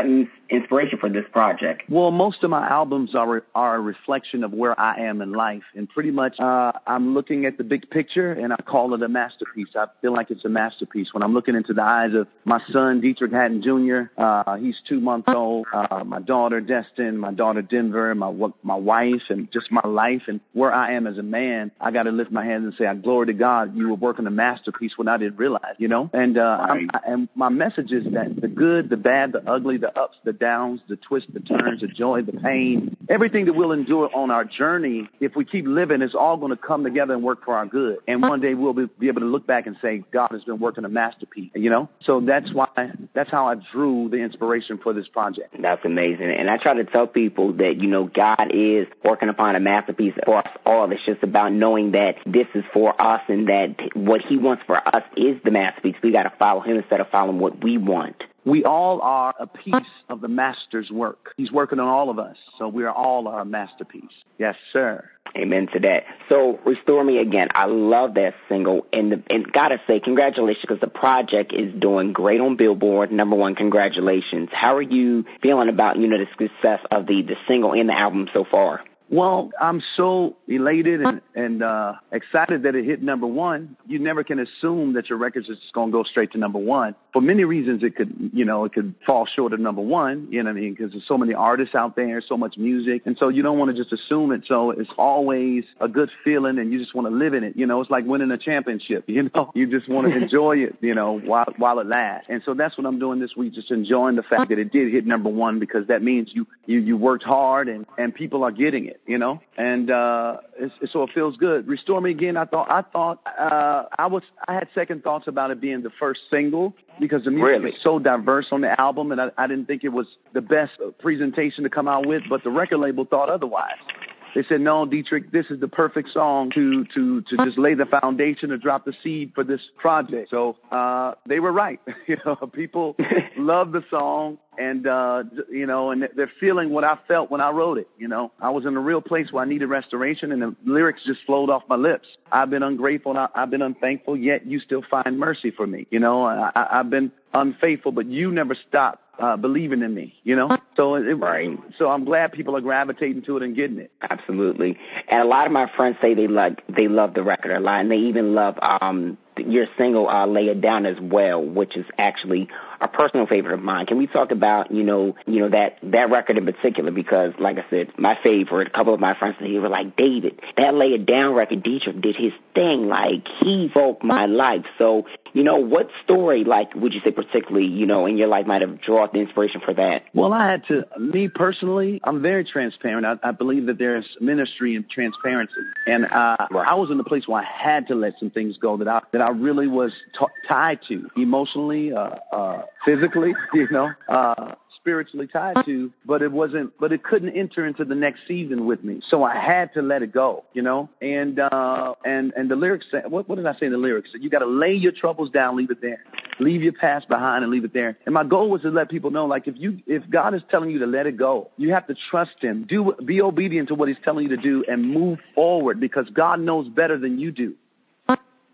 inspiration for this project? Well, most of my albums are are a reflection of where I am in life, and pretty much uh, I'm looking at the big picture, and I call it a masterpiece. I feel like it's a masterpiece when I'm looking into the eyes of my son Deitrick Haddon Jr. Uh, he's two months old. Uh, my daughter Destin, my daughter Denver, my my wife, and just my life and where I am as a man. I got to lift my hands and say, "I glory to God, you were working a masterpiece when I didn't realize." You know, and uh, I'm, I, and my message is that the good, the bad, the ugly, the ups, the downs, the twists, the turns, the joy, the pain, everything that we'll endure on our journey, if we keep living, it's all going to come together and work for our good. And one day we'll be, be able to look back and say, God has been working a masterpiece, you know? So that's why, that's how I drew the inspiration for this project. That's amazing. And I try to tell people that, you know, God is working upon a masterpiece for us all. It's just about knowing that this is for us and that what He wants for us is the masterpiece. We got to follow Him instead of following what we want. We all are a piece of the master's work. He's working on all of us, so we are all our masterpiece. Yes, sir. Amen to that. So, Restore Me Again. I love that single. And, the, and gotta say, congratulations because the project is doing great on Billboard. Number one, congratulations. How are you feeling about, you know, the success of the, the single and the album so far? Well, I'm so elated and, and uh, excited that it hit number one. You never can assume that your record's is just going to go straight to number one. For many reasons, it could, you know, it could fall short of number one. You know what I mean? Because there's so many artists out there, so much music, and so you don't want to just assume it. So it's always a good feeling, and you just want to live in it. You know, it's like winning a championship. You know, you just want to enjoy it. You know, while while it lasts. And so that's what I'm doing this week, just enjoying the fact that it did hit number one because that means you you you worked hard and and people are getting it you know, and uh, it's, so it feels good. Restore Me Again. I thought I thought uh, I was I had second thoughts about it being the first single because the music Really? is so diverse on the album, and I, I didn't think it was the best presentation to come out with. But the record label thought otherwise. They said, "No, Deitrick, this is the perfect song to to to just lay the foundation to drop the seed for this project." So uh, they were right. you know, people love the song, and uh, you know, and they're feeling what I felt when I wrote it. You know, I was in a real place where I needed restoration, and the lyrics just flowed off my lips. I've been ungrateful, and I, I've been unthankful, yet you still find mercy for me. You know, I, I, I've been unfaithful, but you never stop uh, believing in me. You know, so it, Right. so I'm glad people are gravitating to it and getting it. Absolutely. And a lot of my friends say they like they love the record a lot, and they even love um your single uh, "Lay It Down" as well, which is actually a personal favorite of mine. Can we talk about you know you know that that record in particular? Because like I said, my favorite. A couple of my friends they were like, David, that "Lay It Down" record, Deitrick did his thing. Like he broke my life. So You know, what story, like, would you say particularly, you know, in your life might have drawn the inspiration for that? Well, I had to, me personally, I'm very transparent. I, I believe that there's ministry in transparency. And uh, I was in a place where I had to let some things go that I, that I really was t- tied to emotionally, uh, uh, physically, you know, uh, spiritually tied to, but it wasn't, but it couldn't enter into the next season with me. So I had to let it go, you know, and, uh, and, and the lyrics say, what, what did I say in the lyrics? You got to lay your troubles down, leave it there. Leave your past behind and leave it there. And my goal was to let people know, like, if you, if God is telling you to let it go, you have to trust Him. Do, be obedient to what He's telling you to do and move forward because God knows better than you do.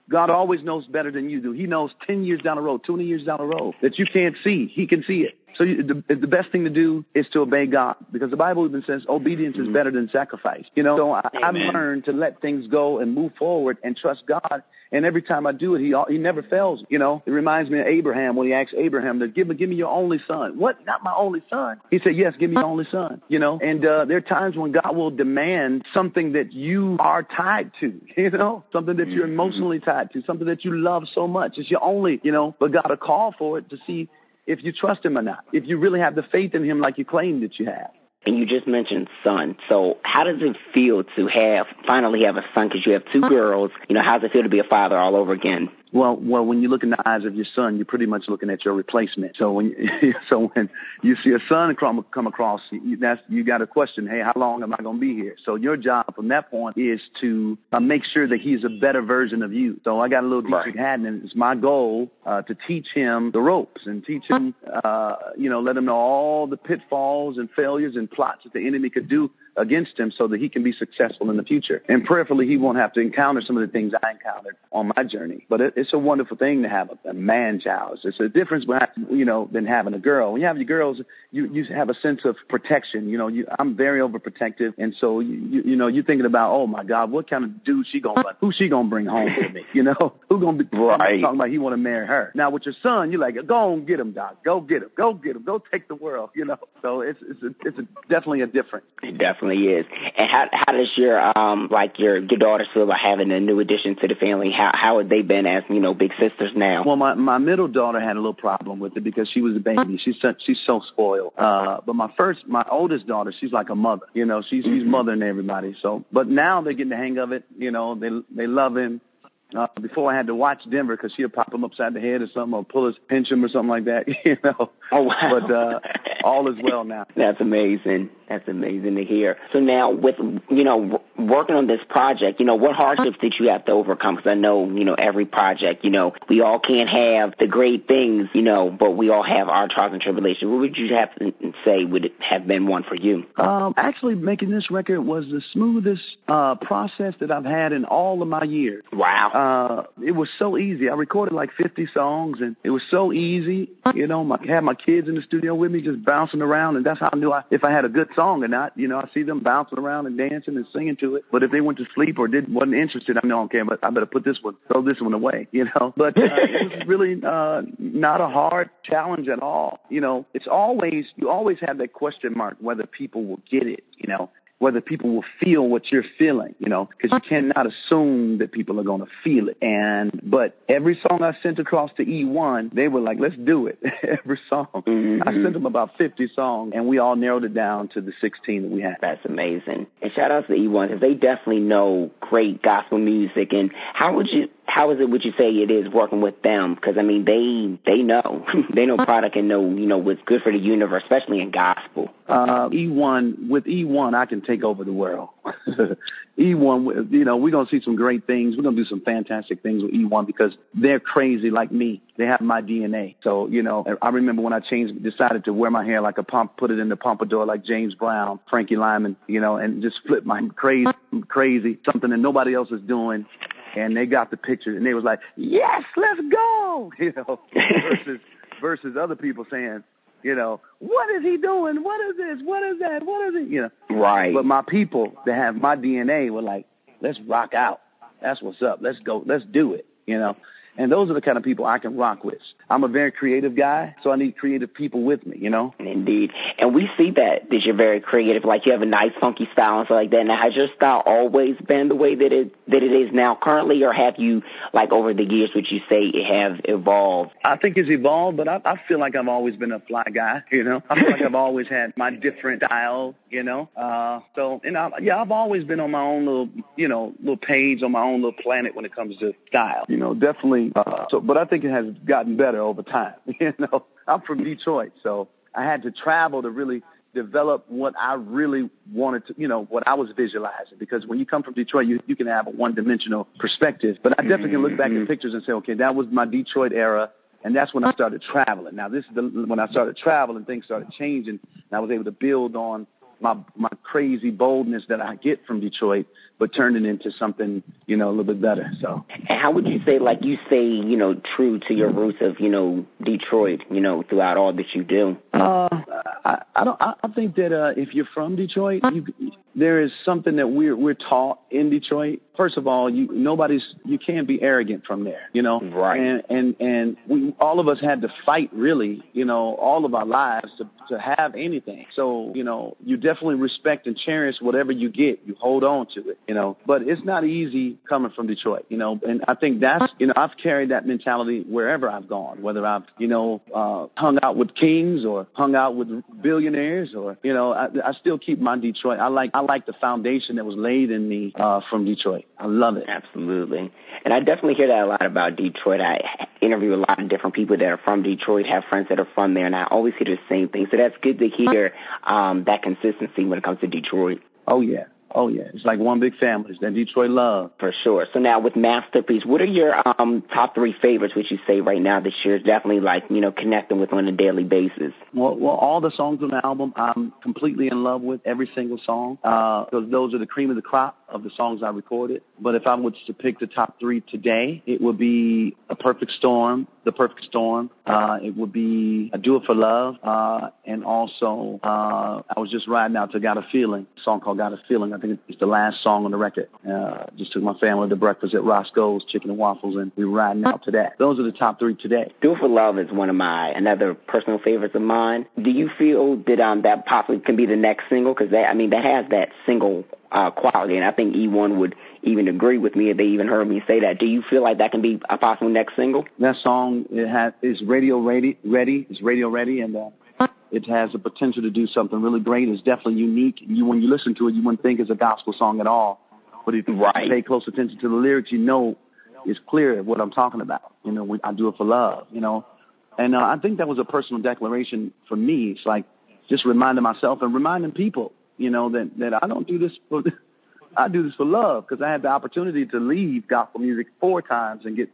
God always knows better than you do. He knows 10 years down the road, 20 years down the road that you can't see. He can see it. So you, the, the best thing to do is to obey God because the Bible even says obedience is better than sacrifice. You know, so I, I've learned to let things go and move forward and trust God. And every time I do it, he he never fails. You know, it reminds me of Abraham when he asked Abraham to give me give me your only son. What? Not my only son? He said, Yes, give me your only son. You know, and uh, there are times when God will demand something that you are tied to. You know, something that you're emotionally tied to, something that you love so much. It's your only. You know, but God will call for it to see if you trust him or not, if you really have the faith in him like you claim that you have. And you just mentioned son. So how does it feel to have finally have a son? Because you have two girls. You know, how does it feel to be a father all over again? Well, well, when you look in the eyes of your son, you're pretty much looking at your replacement. So when so when you see a son come come across, you, that's you got a question, hey, how long am I going to be here? So your job from that point is to uh, make sure that he's a better version of you. So I got a little teaching right. hat, and it's my goal uh, to teach him the ropes and teach him, uh, you know, let him know all the pitfalls and failures and plots that the enemy could do against him so that he can be successful in the future. And prayerfully, he won't have to encounter some of the things I encountered on my journey. But it, it's a wonderful thing to have a, a man child. It's a difference, you know, than having a girl. When you have your girls, you you have a sense of protection. You know, you, I'm very overprotective, and so you, you you know you're thinking about, oh my God, what kind of dude she gonna who's she gonna bring home to me? You know, who gonna be right. talking about he want to marry her? Now with your son, you're like, go and get him, doc. Go get him. Go get him. Go take the world. You know, so it's it's a, it's a, definitely a difference. Definitely definitely is. And how how does your um like your your daughters feel about having a new addition to the family? How how have they been as you know big sisters now? Well, my my middle daughter had a little problem with it because she was a baby. She's such she's so spoiled. Uh, but my first my oldest daughter, she's like a mother. You know, she's she's mm-hmm. mothering everybody. So, but now they're getting the hang of it. You know, they they love him. Uh, before I had to watch Denver because she'd pop him upside the head or something, or pull his pinch him or something like that. You know. Oh wow. But uh, all is well now. That's amazing. That's amazing to hear. So now, with you know working on this project, you know what hardships did you have to overcome? Because I know you know every project, you know we all can't have the great things, you know, but we all have our trials and tribulations. What would you have to say would it have been one for you? Um, actually, making this record was the smoothest uh, process that I've had in all of my years. Wow. Uh, it was so easy. I recorded like 50 songs, and it was so easy. You know, my had my kids in the studio with me, just bouncing around, and that's how I knew I, if I had a good song or not. You know, I see them bouncing around and dancing and singing to it. But if they went to sleep or didn't wasn't interested, I know okay, but I better put this one, throw this one away. You know, but uh, it was really uh, not a hard challenge at all. You know, it's always you always have that question mark whether people will get it. You know, whether people will feel what you're feeling, you know, because you cannot assume that people are going to feel it. And, but every song I sent across to E1, they were like, let's do it. every song. Mm-hmm. I sent them about 50 songs and we all narrowed it down to the 16 that we had. That's amazing. And shout out to E1 because they definitely know great gospel music. And how would you, how is it would you say it is working with them? Because I mean, they they know they know product and know you know what's good for the universe, especially in gospel. Uh, E1 with E1, I can take over the world. E1, you know, we're gonna see some great things. We're gonna do some fantastic things with E1 because they're crazy like me. They have my DNA. So you know, I remember when I changed, decided to wear my hair like a pump, put it in the pompadour like James Brown, Frankie Lymon, you know, and just flip my crazy, crazy something that nobody else is doing and they got the picture and they was like, "Yes, let's go," you know, versus versus other people saying, you know, what is he doing? What is this? What is that? What is it? You know, right. But my people that have my DNA were like, "Let's rock out. That's what's up. Let's go. Let's do it." You know, And those are the kind of people I can rock with. I'm a very creative guy, so I need creative people with me, you know? Indeed. And we see that, that you're very creative, like you have a nice funky style and stuff like that. Now, has your style always been the way that it, that it is now currently, or have you, like over the years, would you say it have evolved? I think it's evolved, but I, I feel like I've always been a fly guy, you know? I feel like I've always had my different style, you know? Uh, so, and I yeah, I've always been on my own little, you know, little page on my own little planet when it comes to style, you know, definitely. Uh, so, but I think it has gotten better over time, you know? I'm from Detroit, so I had to travel to really develop what I really wanted to, you know, what I was visualizing. Because when you come from Detroit, you, you can have a one dimensional perspective. But I definitely can look back at pictures and say, okay, that was my Detroit era. And that's when I started traveling. Now, this is the, when I started traveling, things started changing. And I was able to build on my my crazy boldness that I get from Detroit, but turning it into something you know a little bit better. So, how would you say, like you say, you know, true to your roots of you know Detroit, you know, throughout all that you do? Uh, I, I don't. I, I think that uh, if you're from Detroit, you, there is something that we're we're taught in Detroit. First of all, you nobody's you can't be arrogant from there, you know. Right. And and and we all of us had to fight really, you know, all of our lives to to have anything. So you know, you definitely respect and cherish whatever you get. You hold on to it, you know. But it's not easy coming from Detroit, you know. And I think that's you know I've carried that mentality wherever I've gone, whether I've you know uh, hung out with kings or hung out with billionaires or you know I, I still keep my Detroit. I like I like the foundation that was laid in me uh, from Detroit. I love it. Absolutely. And I definitely hear that a lot about Detroit. I interview a lot of different people that are from Detroit, have friends that are from there, and I always hear the same thing. So that's good to hear um, that consistency when it comes to Detroit. Oh yeah. Oh yeah, it's like one big family. It's that Detroit love. For sure. So now with Masterpiece, what are your um, top three favorites? Which you say right now this year is definitely like you know connecting with on a daily basis? Well, well, all the songs on the album, I'm completely in love with every single song. Uh, because those are the cream of the crop of the songs I recorded. But if I was to pick the top three today, it would be A Perfect Storm, The Perfect Storm. Uh, it would be I Do It for Love, uh, and also uh, I was just riding out to Got a Feeling, a song called Got a Feeling. I think it's the last song on the record. Uh, just took my family to breakfast at Roscoe's Chicken and Waffles, and we were riding out to that. Those are the top three today. Do It for Love is one of my another personal favorites of mine. Do you feel that um that possibly can be the next single? Because that I mean that has that single uh, quality, and I think E1 would even agree with me if they even heard me say that. Do you feel like that can be a possible next single? That song it has is radio ready, ready, it's radio ready, and uh, it has the potential to do something really great. It's definitely unique. You when you listen to it, you wouldn't think it's a gospel song at all, but if you right. pay close attention to the lyrics, you know it's clear what I'm talking about. You know, we, I do it for love. You know, and uh, I think that was a personal declaration for me. It's like just reminding myself and reminding people you know that that I don't do this for I do this for love because I had the opportunity to leave gospel music four times and get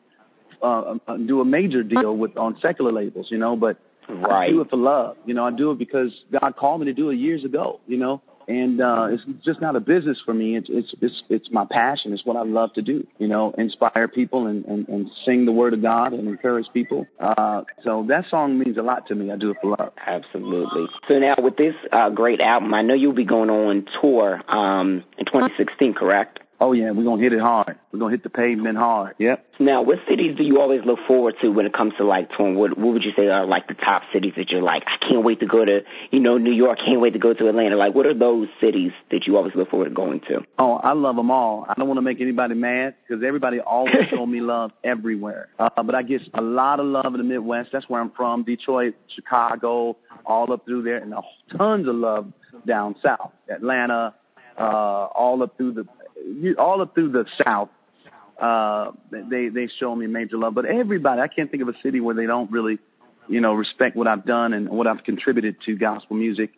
uh, uh, do a major deal with on secular labels, you know. But right. I do it for love, you know. I do it because God called me to do it years ago, you know and uh, it's just not a business for me. It's it's it's it's my passion. It's what I love to do. You know, inspire people and and, and sing the word of God and encourage people. Uh, so that song means a lot to me. I do it for love. Absolutely. So now with this uh, great album, I know you'll be going on tour um, in 2016, correct? Oh yeah, we're gonna hit it hard. We're gonna hit the pavement hard. Yep. Now, what cities do you always look forward to when it comes to like touring? What what would you say are like the top cities that you're like, I can't wait to go to, you know, New York, can't wait to go to Atlanta. Like, what are those cities that you always look forward to going to? Oh, I love them all. I don't want to make anybody mad because everybody always show me love everywhere. Uh, but I get a lot of love in the Midwest. That's where I'm from. Detroit, Chicago, all up through there, and tons of love down south, Atlanta, uh, all up through the all up through the South, uh, they they show me major love. But everybody, I can't think of a city where they don't really, you know, respect what I've done and what I've contributed to gospel music,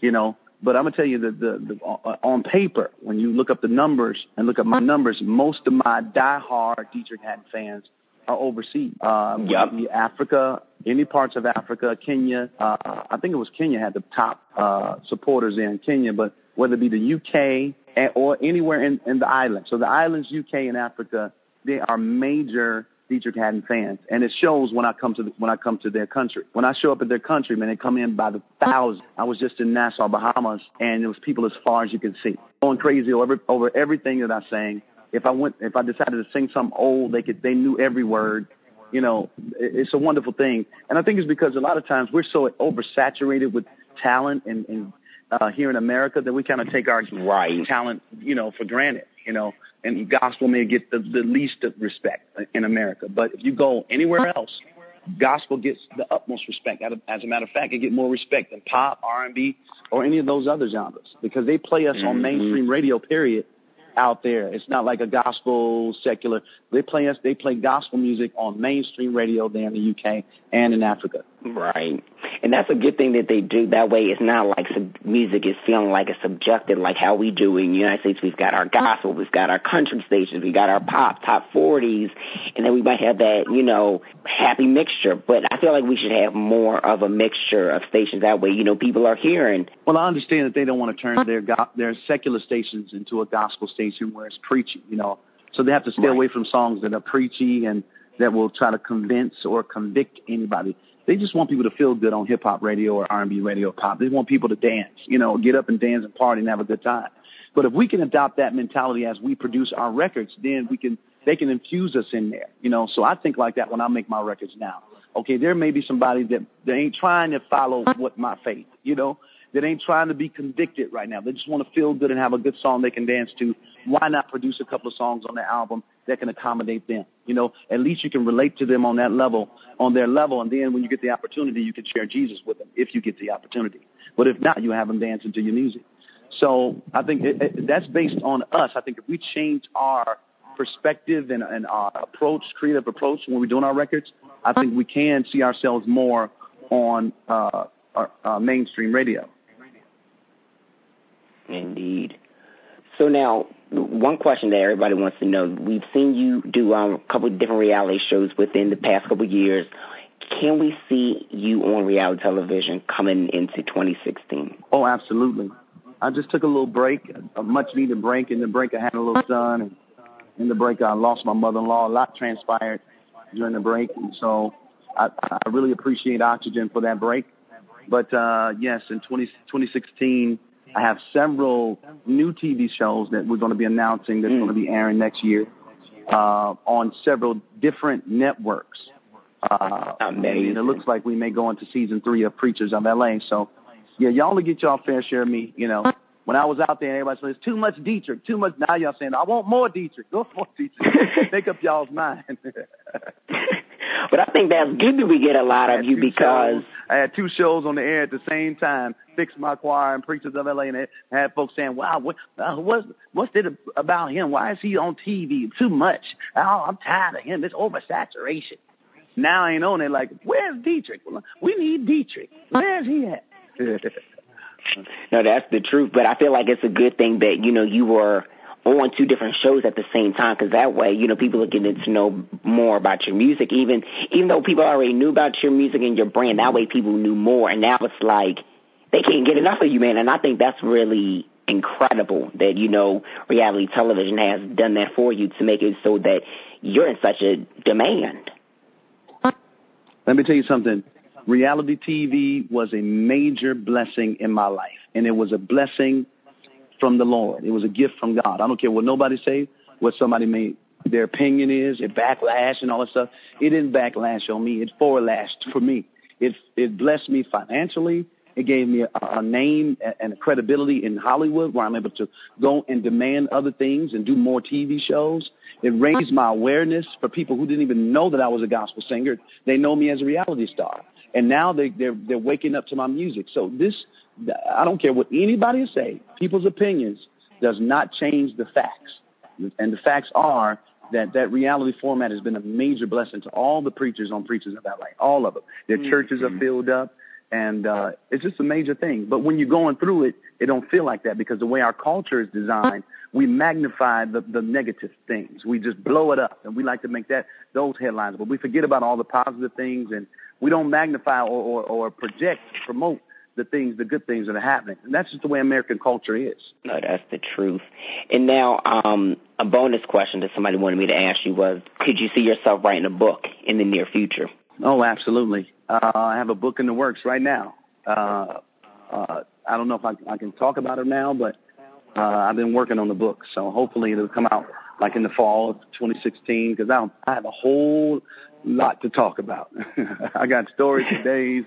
you know. But I'm gonna tell you that the, the uh, on paper, when you look up the numbers and look up my numbers, most of my diehard Deitrick Haddon fans are overseas. Um, yep. Africa, any parts of Africa, Kenya. Uh, I think it was Kenya had the top uh, supporters in Kenya, but whether it be the UK, or anywhere in, in the islands. So the islands, UK and Africa, they are major Deitrick Haddon fans, and it shows when I come to the, when I come to their country. When I show up at their country, man, they come in by the thousands. I was just in Nassau, Bahamas, and there was people as far as you can see, going crazy over over everything that I sang. If I went, if I decided to sing something old, they could they knew every word. you know, it's a wonderful thing. And I think it's because a lot of times we're so oversaturated with talent and, and uh, here in America that we kind of take our right. talent, you know, for granted, you know, and gospel may get the, the least of respect in America. But if you go anywhere else, gospel gets the utmost respect. As a matter of fact, it get more respect than pop, R&B, or any of those other genres because they play us mm-hmm. on mainstream radio, period, out there. It's not like a gospel secular. They play us. They play gospel music on mainstream radio there in the UK and in Africa. Right. And that's a good thing that they do. That way it's not like sub- music is feeling like it's subjective, like how we do in the United States. We've got our gospel, we've got our country stations, we've got our pop, top 40s, and then we might have that, you know, happy mixture. But I feel like we should have more of a mixture of stations. That way, you know, people are hearing. Well, I understand that they don't want to turn their, go- their secular stations into a gospel station where it's preachy, you know. So they have to stay right. away from songs that are preachy and that will try to convince or convict anybody. They just want people to feel good on hip hop radio or R&B radio pop. They want people to dance, you know, get up and dance and party and have a good time. But if we can adopt that mentality as we produce our records, then we can they can infuse us in there, you know. So I think like that when I make my records now. Okay, there may be somebody that they ain't trying to follow what my faith, you know, that ain't trying to be convicted right now. They just want to feel good and have a good song they can dance to. Why not produce a couple of songs on the album that can accommodate them. You know, at least you can relate to them on that level, on their level, and then when you get the opportunity, you can share Jesus with them if you get the opportunity. But if not, you have them dancing to your music. So I think it, it, that's based on us. I think if we change our perspective and, and our approach, creative approach when we're doing our records, I think we can see ourselves more on uh, our, uh, mainstream radio. Indeed. So now, one question that everybody wants to know: We've seen you do um, a couple of different reality shows within the past couple of years. Can we see you on reality television coming into 2016? Oh, absolutely. I just took a little break, a much needed break. In the break, I had a little son, and in the break, I lost my mother-in-law. A lot transpired during the break, and so I, I really appreciate Oxygen for that break. But uh, yes, in 20, 2016 I have several new TV shows that we're going to be announcing that's mm. going to be airing next year uh, on several different networks. Uh, Amazing. And it looks like we may go into season three of Preachers of LA. So, yeah, y'all will get y'all fair share of me. You know, when I was out there, and everybody said, it's too much Deitrick, too much. Now y'all saying, I want more Deitrick. Go more Deitrick. Make up y'all's mind. But I think that's good that we get a lot of you because shows. I had two shows on the air at the same time. Fix My Choir and Preachers of LA, and I had folks saying, "Wow, what, uh, what's what's it about him? Why is he on TV too much? Oh, I'm tired of him. It's oversaturation." Now I ain't on it. Like, where's Deitrick? We need Deitrick. Where's he at? no, that's the truth. But I feel like it's a good thing that you know you were on two different shows at the same time because that way, you know, people are getting to know more about your music. Even even though people already knew about your music and your brand, that way people knew more. And now it's like they can't get enough of you, man. And I think that's really incredible that you know reality television has done that for you to make it so that you're in such a demand. Let me tell you something. Reality TV was a major blessing in my life, and it was a blessing from the Lord. It was a gift from God. I don't care what nobody say, what somebody may their opinion is, it backlash and all that stuff. It didn't backlash on me. It forelashed for me. It it blessed me financially. It gave me a, a name and a credibility in Hollywood where I'm able to go and demand other things and do more TV shows. It raised my awareness for people who didn't even know that I was a gospel singer. They know me as a reality star. And now they, they're, they're waking up to my music. So this I don't care what anybody say. People's opinions does not change the facts. And the facts are that that reality format has been a major blessing to all the preachers on Preachers of LA, all of them. Their mm-hmm. churches are filled up, and uh, it's just a major thing. But when you're going through it, it don't feel like that because the way our culture is designed, we magnify the, the negative things. We just blow it up, and we like to make that those headlines. But we forget about all the positive things, and we don't magnify or, or, or project, promote the things, the good things that are happening. And that's just the way American culture is. No, that's the truth. And now, um, a bonus question that somebody wanted me to ask you was, could you see yourself writing a book in the near future? Oh, absolutely. Uh, I have a book in the works right now. Uh, uh, I don't know if I, I can talk about it now, but uh, I've been working on the book, so hopefully it'll come out like in the fall of 2016, because I, I have a whole lot to talk about. I got stories for days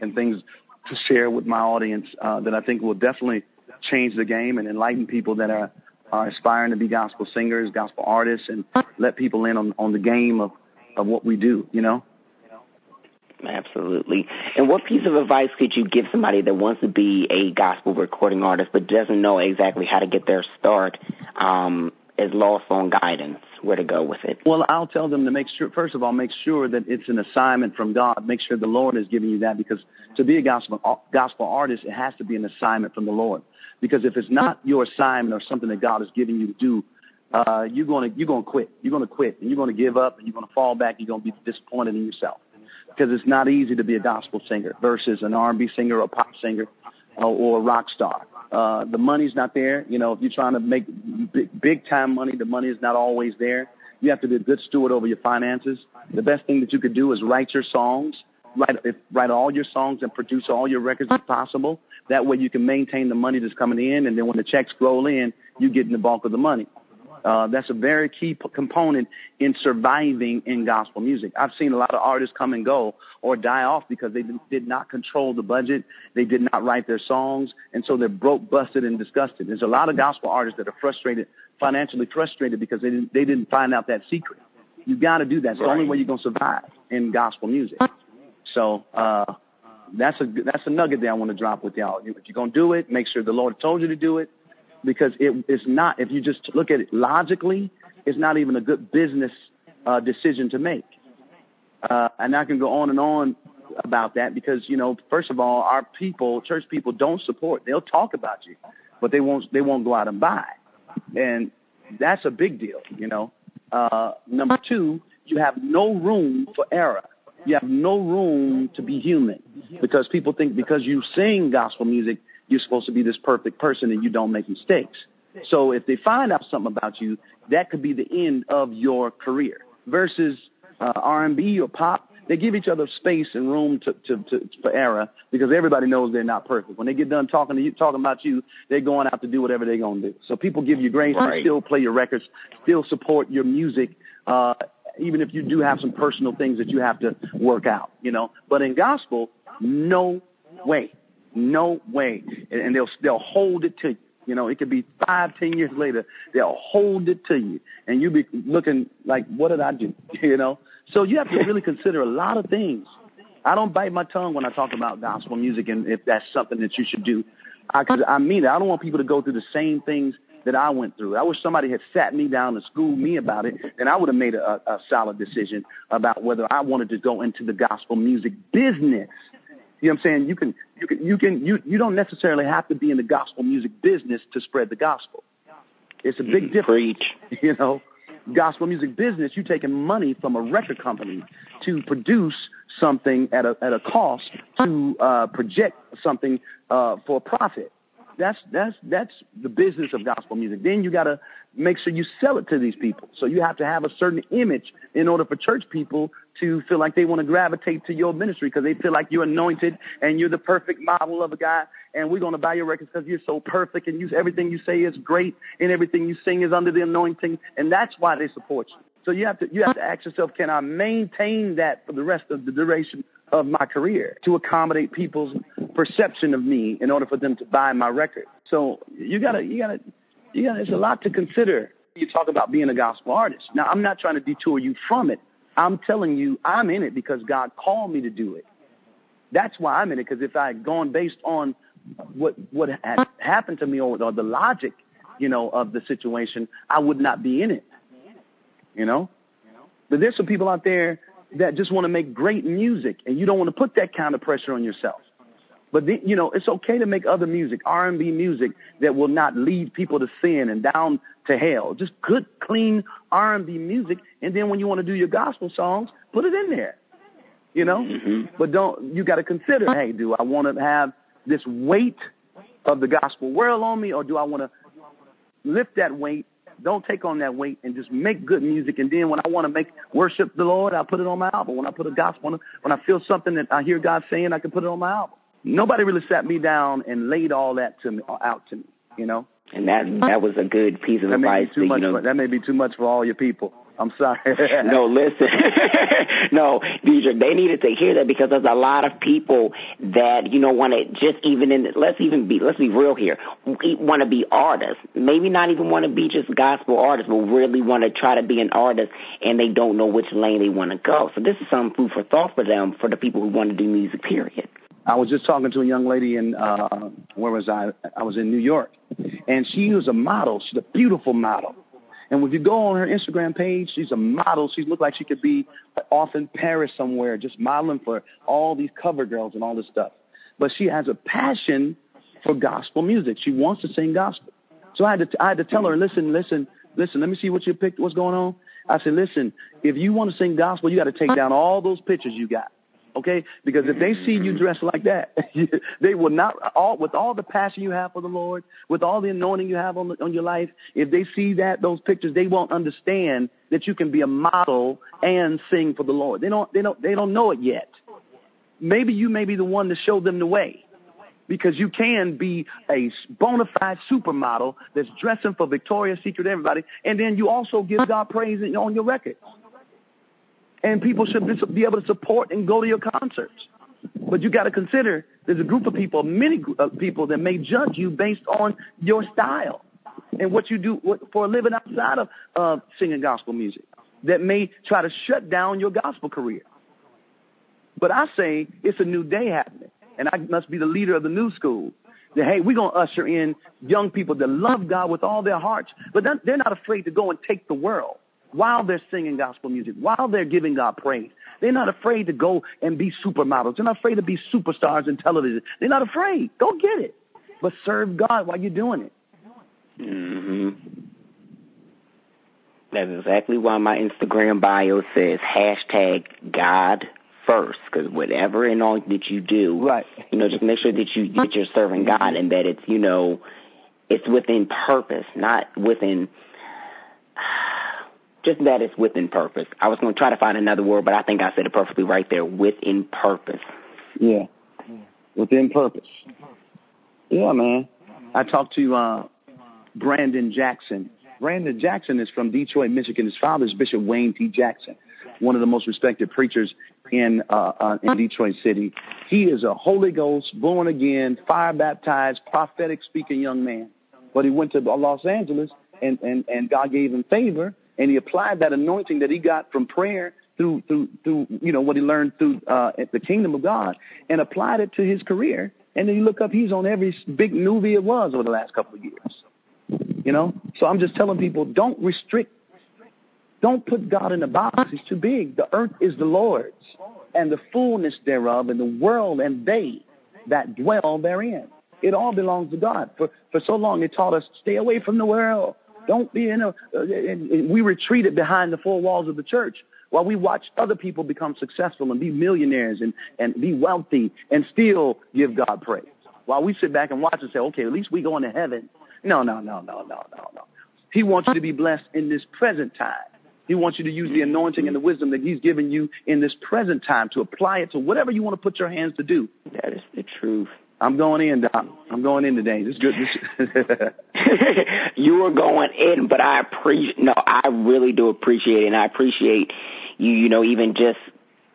and things to share with my audience uh, that I think will definitely change the game and enlighten people that are, are aspiring to be gospel singers, gospel artists, and let people in on, on the game of, of what we do, you know? Absolutely. And what piece of advice could you give somebody that wants to be a gospel recording artist but doesn't know exactly how to get their start, um, is lost on guidance, where to go with it? Well, I'll tell them to make sure, first of all, make sure that it's an assignment from God. Make sure the Lord is giving you that because to be a gospel, gospel artist, it has to be an assignment from the Lord. Because if it's not your assignment or something that God is giving you to do, uh, you're going to, you're going to quit. You're going to quit and you're going to give up and you're going to fall back. You're going to be disappointed in yourself because it's not easy to be a gospel singer versus an R&B singer or a pop singer uh, or a rock star. Uh, the money's not there. You know, if you're trying to make big, big time money, the money is not always there. You have to be a good steward over your finances. The best thing that you could do is write your songs, write write all your songs and produce all your records if possible. That way you can maintain the money that's coming in, and then when the checks roll in, you get in the bulk of the money. Uh, that's a very key p- component in surviving in gospel music. I've seen a lot of artists come and go or die off because they did not control the budget. They did not write their songs. And so they're broke, busted, and disgusted. There's a lot of gospel artists that are frustrated, financially frustrated because they didn't, they didn't find out that secret. You got to do that. It's right. the only way you're going to survive in gospel music. So, uh, that's a that's a nugget that I want to drop with y'all. If you're gonna do it, make sure the Lord told you to do it because it is not, if you just look at it logically, it's not even a good business uh, decision to make. Uh, and I can go on and on about that because, you know, first of all, our people, church people don't support. They'll talk about you, but they won't, they won't go out and buy. And that's a big deal, you know. Uh, number two, you have no room for error. You have no room to be human because people think because you sing gospel music, you're supposed to be this perfect person and you don't make mistakes. So if they find out something about you, that could be the end of your career. Versus uh, R&B or pop, they give each other space and room to, to, to, for error because everybody knows they're not perfect. When they get done talking to you, talking about you, they're going out to do whatever they're going to do. So people give you grace right. and still play your records, still support your music, uh, even if you do have some personal things that you have to work out, you know. But in gospel, no way. No way. And, and they'll they'll hold it to you. You know, it could be five, ten years later. They'll hold it to you, and you'll be looking like, "What did I do?" You know. So you have to really consider a lot of things. I don't bite my tongue when I talk about gospel music, and if that's something that you should do, I, I mean it. I don't want people to go through the same things that I went through. I wish somebody had sat me down and schooled me about it, and I would have made a, a solid decision about whether I wanted to go into the gospel music business. You know what I'm saying? You can, you can, you can, you, you don't necessarily have to be in the gospel music business to spread the gospel. It's a big mm, difference. Preach. You know, gospel music business, you're taking money from a record company to produce something at a, at a cost to, uh, project something, uh, for profit. That's, that's, that's the business of gospel music. Then you gotta make sure you sell it to these people. So you have to have a certain image in order for church people to feel like they want to gravitate to your ministry because they feel like you're anointed and you're the perfect model of a guy and we're going to buy your records because you're so perfect and you, everything you say is great and everything you sing is under the anointing and that's why they support you. So you have to you have to ask yourself, can I maintain that for the rest of the duration of my career to accommodate people's perception of me in order for them to buy my record? So you gotta you gotta you gotta there's a lot to consider. You talk about being a gospel artist. Now I'm not trying to detour you from it. I'm telling you, I'm in it because God called me to do it. That's why I'm in it. Because if I had gone based on what what had happened to me or, or the logic, you know, of the situation, I would not be in it. You know, but there's some people out there that just want to make great music, and you don't want to put that kind of pressure on yourself. But the, you know, it's okay to make other music, R&B music that will not lead people to sin and down to hell. Just good, clean R&B music, and then when you want to do your gospel songs, put it in there. You know, mm-hmm. but don't you got to consider? Hey, do I want to have this weight of the gospel world on me, or do I want to lift that weight? Don't take on that weight and just make good music. And then when I want to make worship the Lord, I put it on my album. When I put a gospel, on when I feel something that I hear God saying, I can put it on my album. Nobody really sat me down and laid all that to me out to me. You know, And that that was a good piece of that advice. too to, much. you know, for, that may be too much for all your people. I'm sorry. no, listen. no, Deidre, they needed to hear that because there's a lot of people that, you know, want to just even in, let's even be, let's be real here, want to be artists. Maybe not even want to be just gospel artists, but really want to try to be an artist and they don't know which lane they want to go. So this is some food for thought for them, for the people who want to do music, period. I was just talking to a young lady in uh where was I? I was in New York, and she was a model. She's a beautiful model. And if you go on her Instagram page, she's a model. She looks like she could be off in Paris somewhere, just modeling for all these cover girls and all this stuff. But she has a passion for gospel music. She wants to sing gospel. So I had to I had to tell her, listen, listen, listen. Let me see what you picked. What's going on? I said, listen, if you want to sing gospel, you got to take down all those pictures you got okay? Because if they see you mm-hmm. dressed like that, they will not all with all the passion you have for the Lord, with all the anointing you have on the, on your life. If they see that those pictures, they won't understand that you can be a model and sing for the Lord. They don't they don't they don't know it yet. Maybe you may be the one to show them the way. Because you can be a bona fide supermodel that's dressing for Victoria's Secret, everybody, and then you also give God praise on your record and people should be able to support and go to your concerts. But you got to consider there's a group of people, many uh, people that may judge you based on your style and what you do for a living outside of uh, singing gospel music that may try to shut down your gospel career. But I say it's a new day happening, and I must be the leader of the new school. That hey, we're gonna usher in young people that love God with all their hearts, but they're not afraid to go and take the world while they're singing gospel music, while they're giving God praise. They're not afraid to go and be supermodels. They're not afraid to be superstars in television. They're not afraid. Go get it. But serve God while you're doing it. Mm hmm That's exactly why my Instagram bio says hashtag God first, because whatever and all that you do, right? You know, just make sure that you that you're serving God and that it's you know, it's within purpose, not within just that it's within purpose. I was going to try to find another word, but I think I said it perfectly right there. Within purpose. Yeah, within purpose. Yeah, man. I talked to uh, Brandon Jackson. Brandon Jackson is from Detroit, Michigan. His father is Bishop Wayne T. Jackson, one of the most respected preachers in uh, uh, in Detroit City. He is a Holy Ghost, born again, fire baptized, prophetic speaking young man. But he went to Los Angeles, and and and God gave him favor and he applied that anointing that he got from prayer through through through you know what he learned through uh, the kingdom of God and applied it to his career. And then you look up, he's on every big movie it was over the last couple of years. You know, so I'm just telling people, don't restrict, don't put God in a box. He's too big. The earth is the Lord's, and the fullness thereof, and the world and they that dwell therein. It all belongs to God. For for so long, they taught us stay away from the world don't be in a. Uh, we retreated behind the four walls of the church while we watched other people become successful and be millionaires and, and be wealthy and still give God praise. While we sit back and watch and say, okay, at least we going to heaven. No, no, no, no, no, no, no. He wants you to be blessed in this present time. He wants you to use the anointing and the wisdom that He's given you in this present time to apply it to whatever you want to put your hands to do. That is the truth. I'm going in, Doc. I'm going in today. This is good. This you are going in, but I appreciate. No, I really do appreciate it, and I appreciate you. You know, even just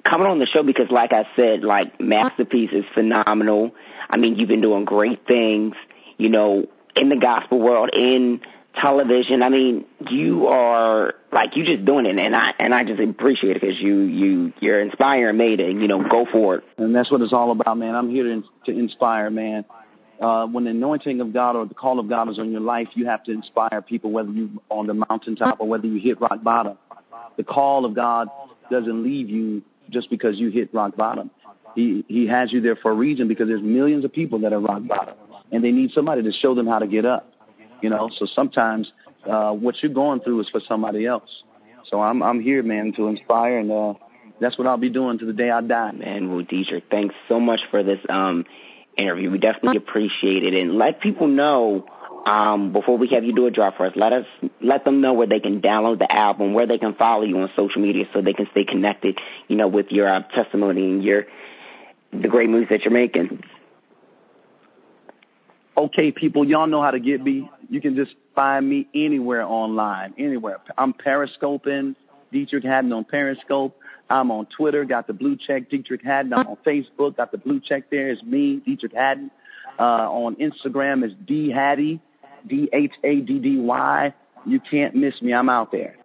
coming on the show because, like I said, like masterpiece is phenomenal. I mean, you've been doing great things. You know, in the gospel world, in television. I mean, you are like you just doing it, and I and I just appreciate it because you you you're inspiring me to you know go for it. And that's what it's all about, man. I'm here to to inspire, man. Uh, when the anointing of God or the call of God is on your life, you have to inspire people, whether you on the mountaintop or whether you hit rock bottom. The call of God doesn't leave you just because you hit rock bottom. He he has you there for a reason because there's millions of people that are rock bottom, and they need somebody to show them how to get up. You know, so sometimes uh, what you're going through is for somebody else. So I'm I'm here, man, to inspire, and uh, that's what I'll be doing to the day I die. Man, well, Deitrick, thanks so much for this um, interview. We definitely appreciate it, and let people know um, before we have you do a drop for us. Let us let them know where they can download the album, where they can follow you on social media, so they can stay connected. You know, with your uh, testimony and your the great moves that you're making. Okay, people, y'all know how to get me. You can just find me anywhere online, anywhere. I'm periscoping, Deitrick Haddon on Periscope. I'm on Twitter, got the blue check, Deitrick Haddon. I'm on Facebook, got the blue check there. It's me, Deitrick Haddon. Uh, on Instagram is D Haddy, D H A D D Y. You can't miss me. I'm out there.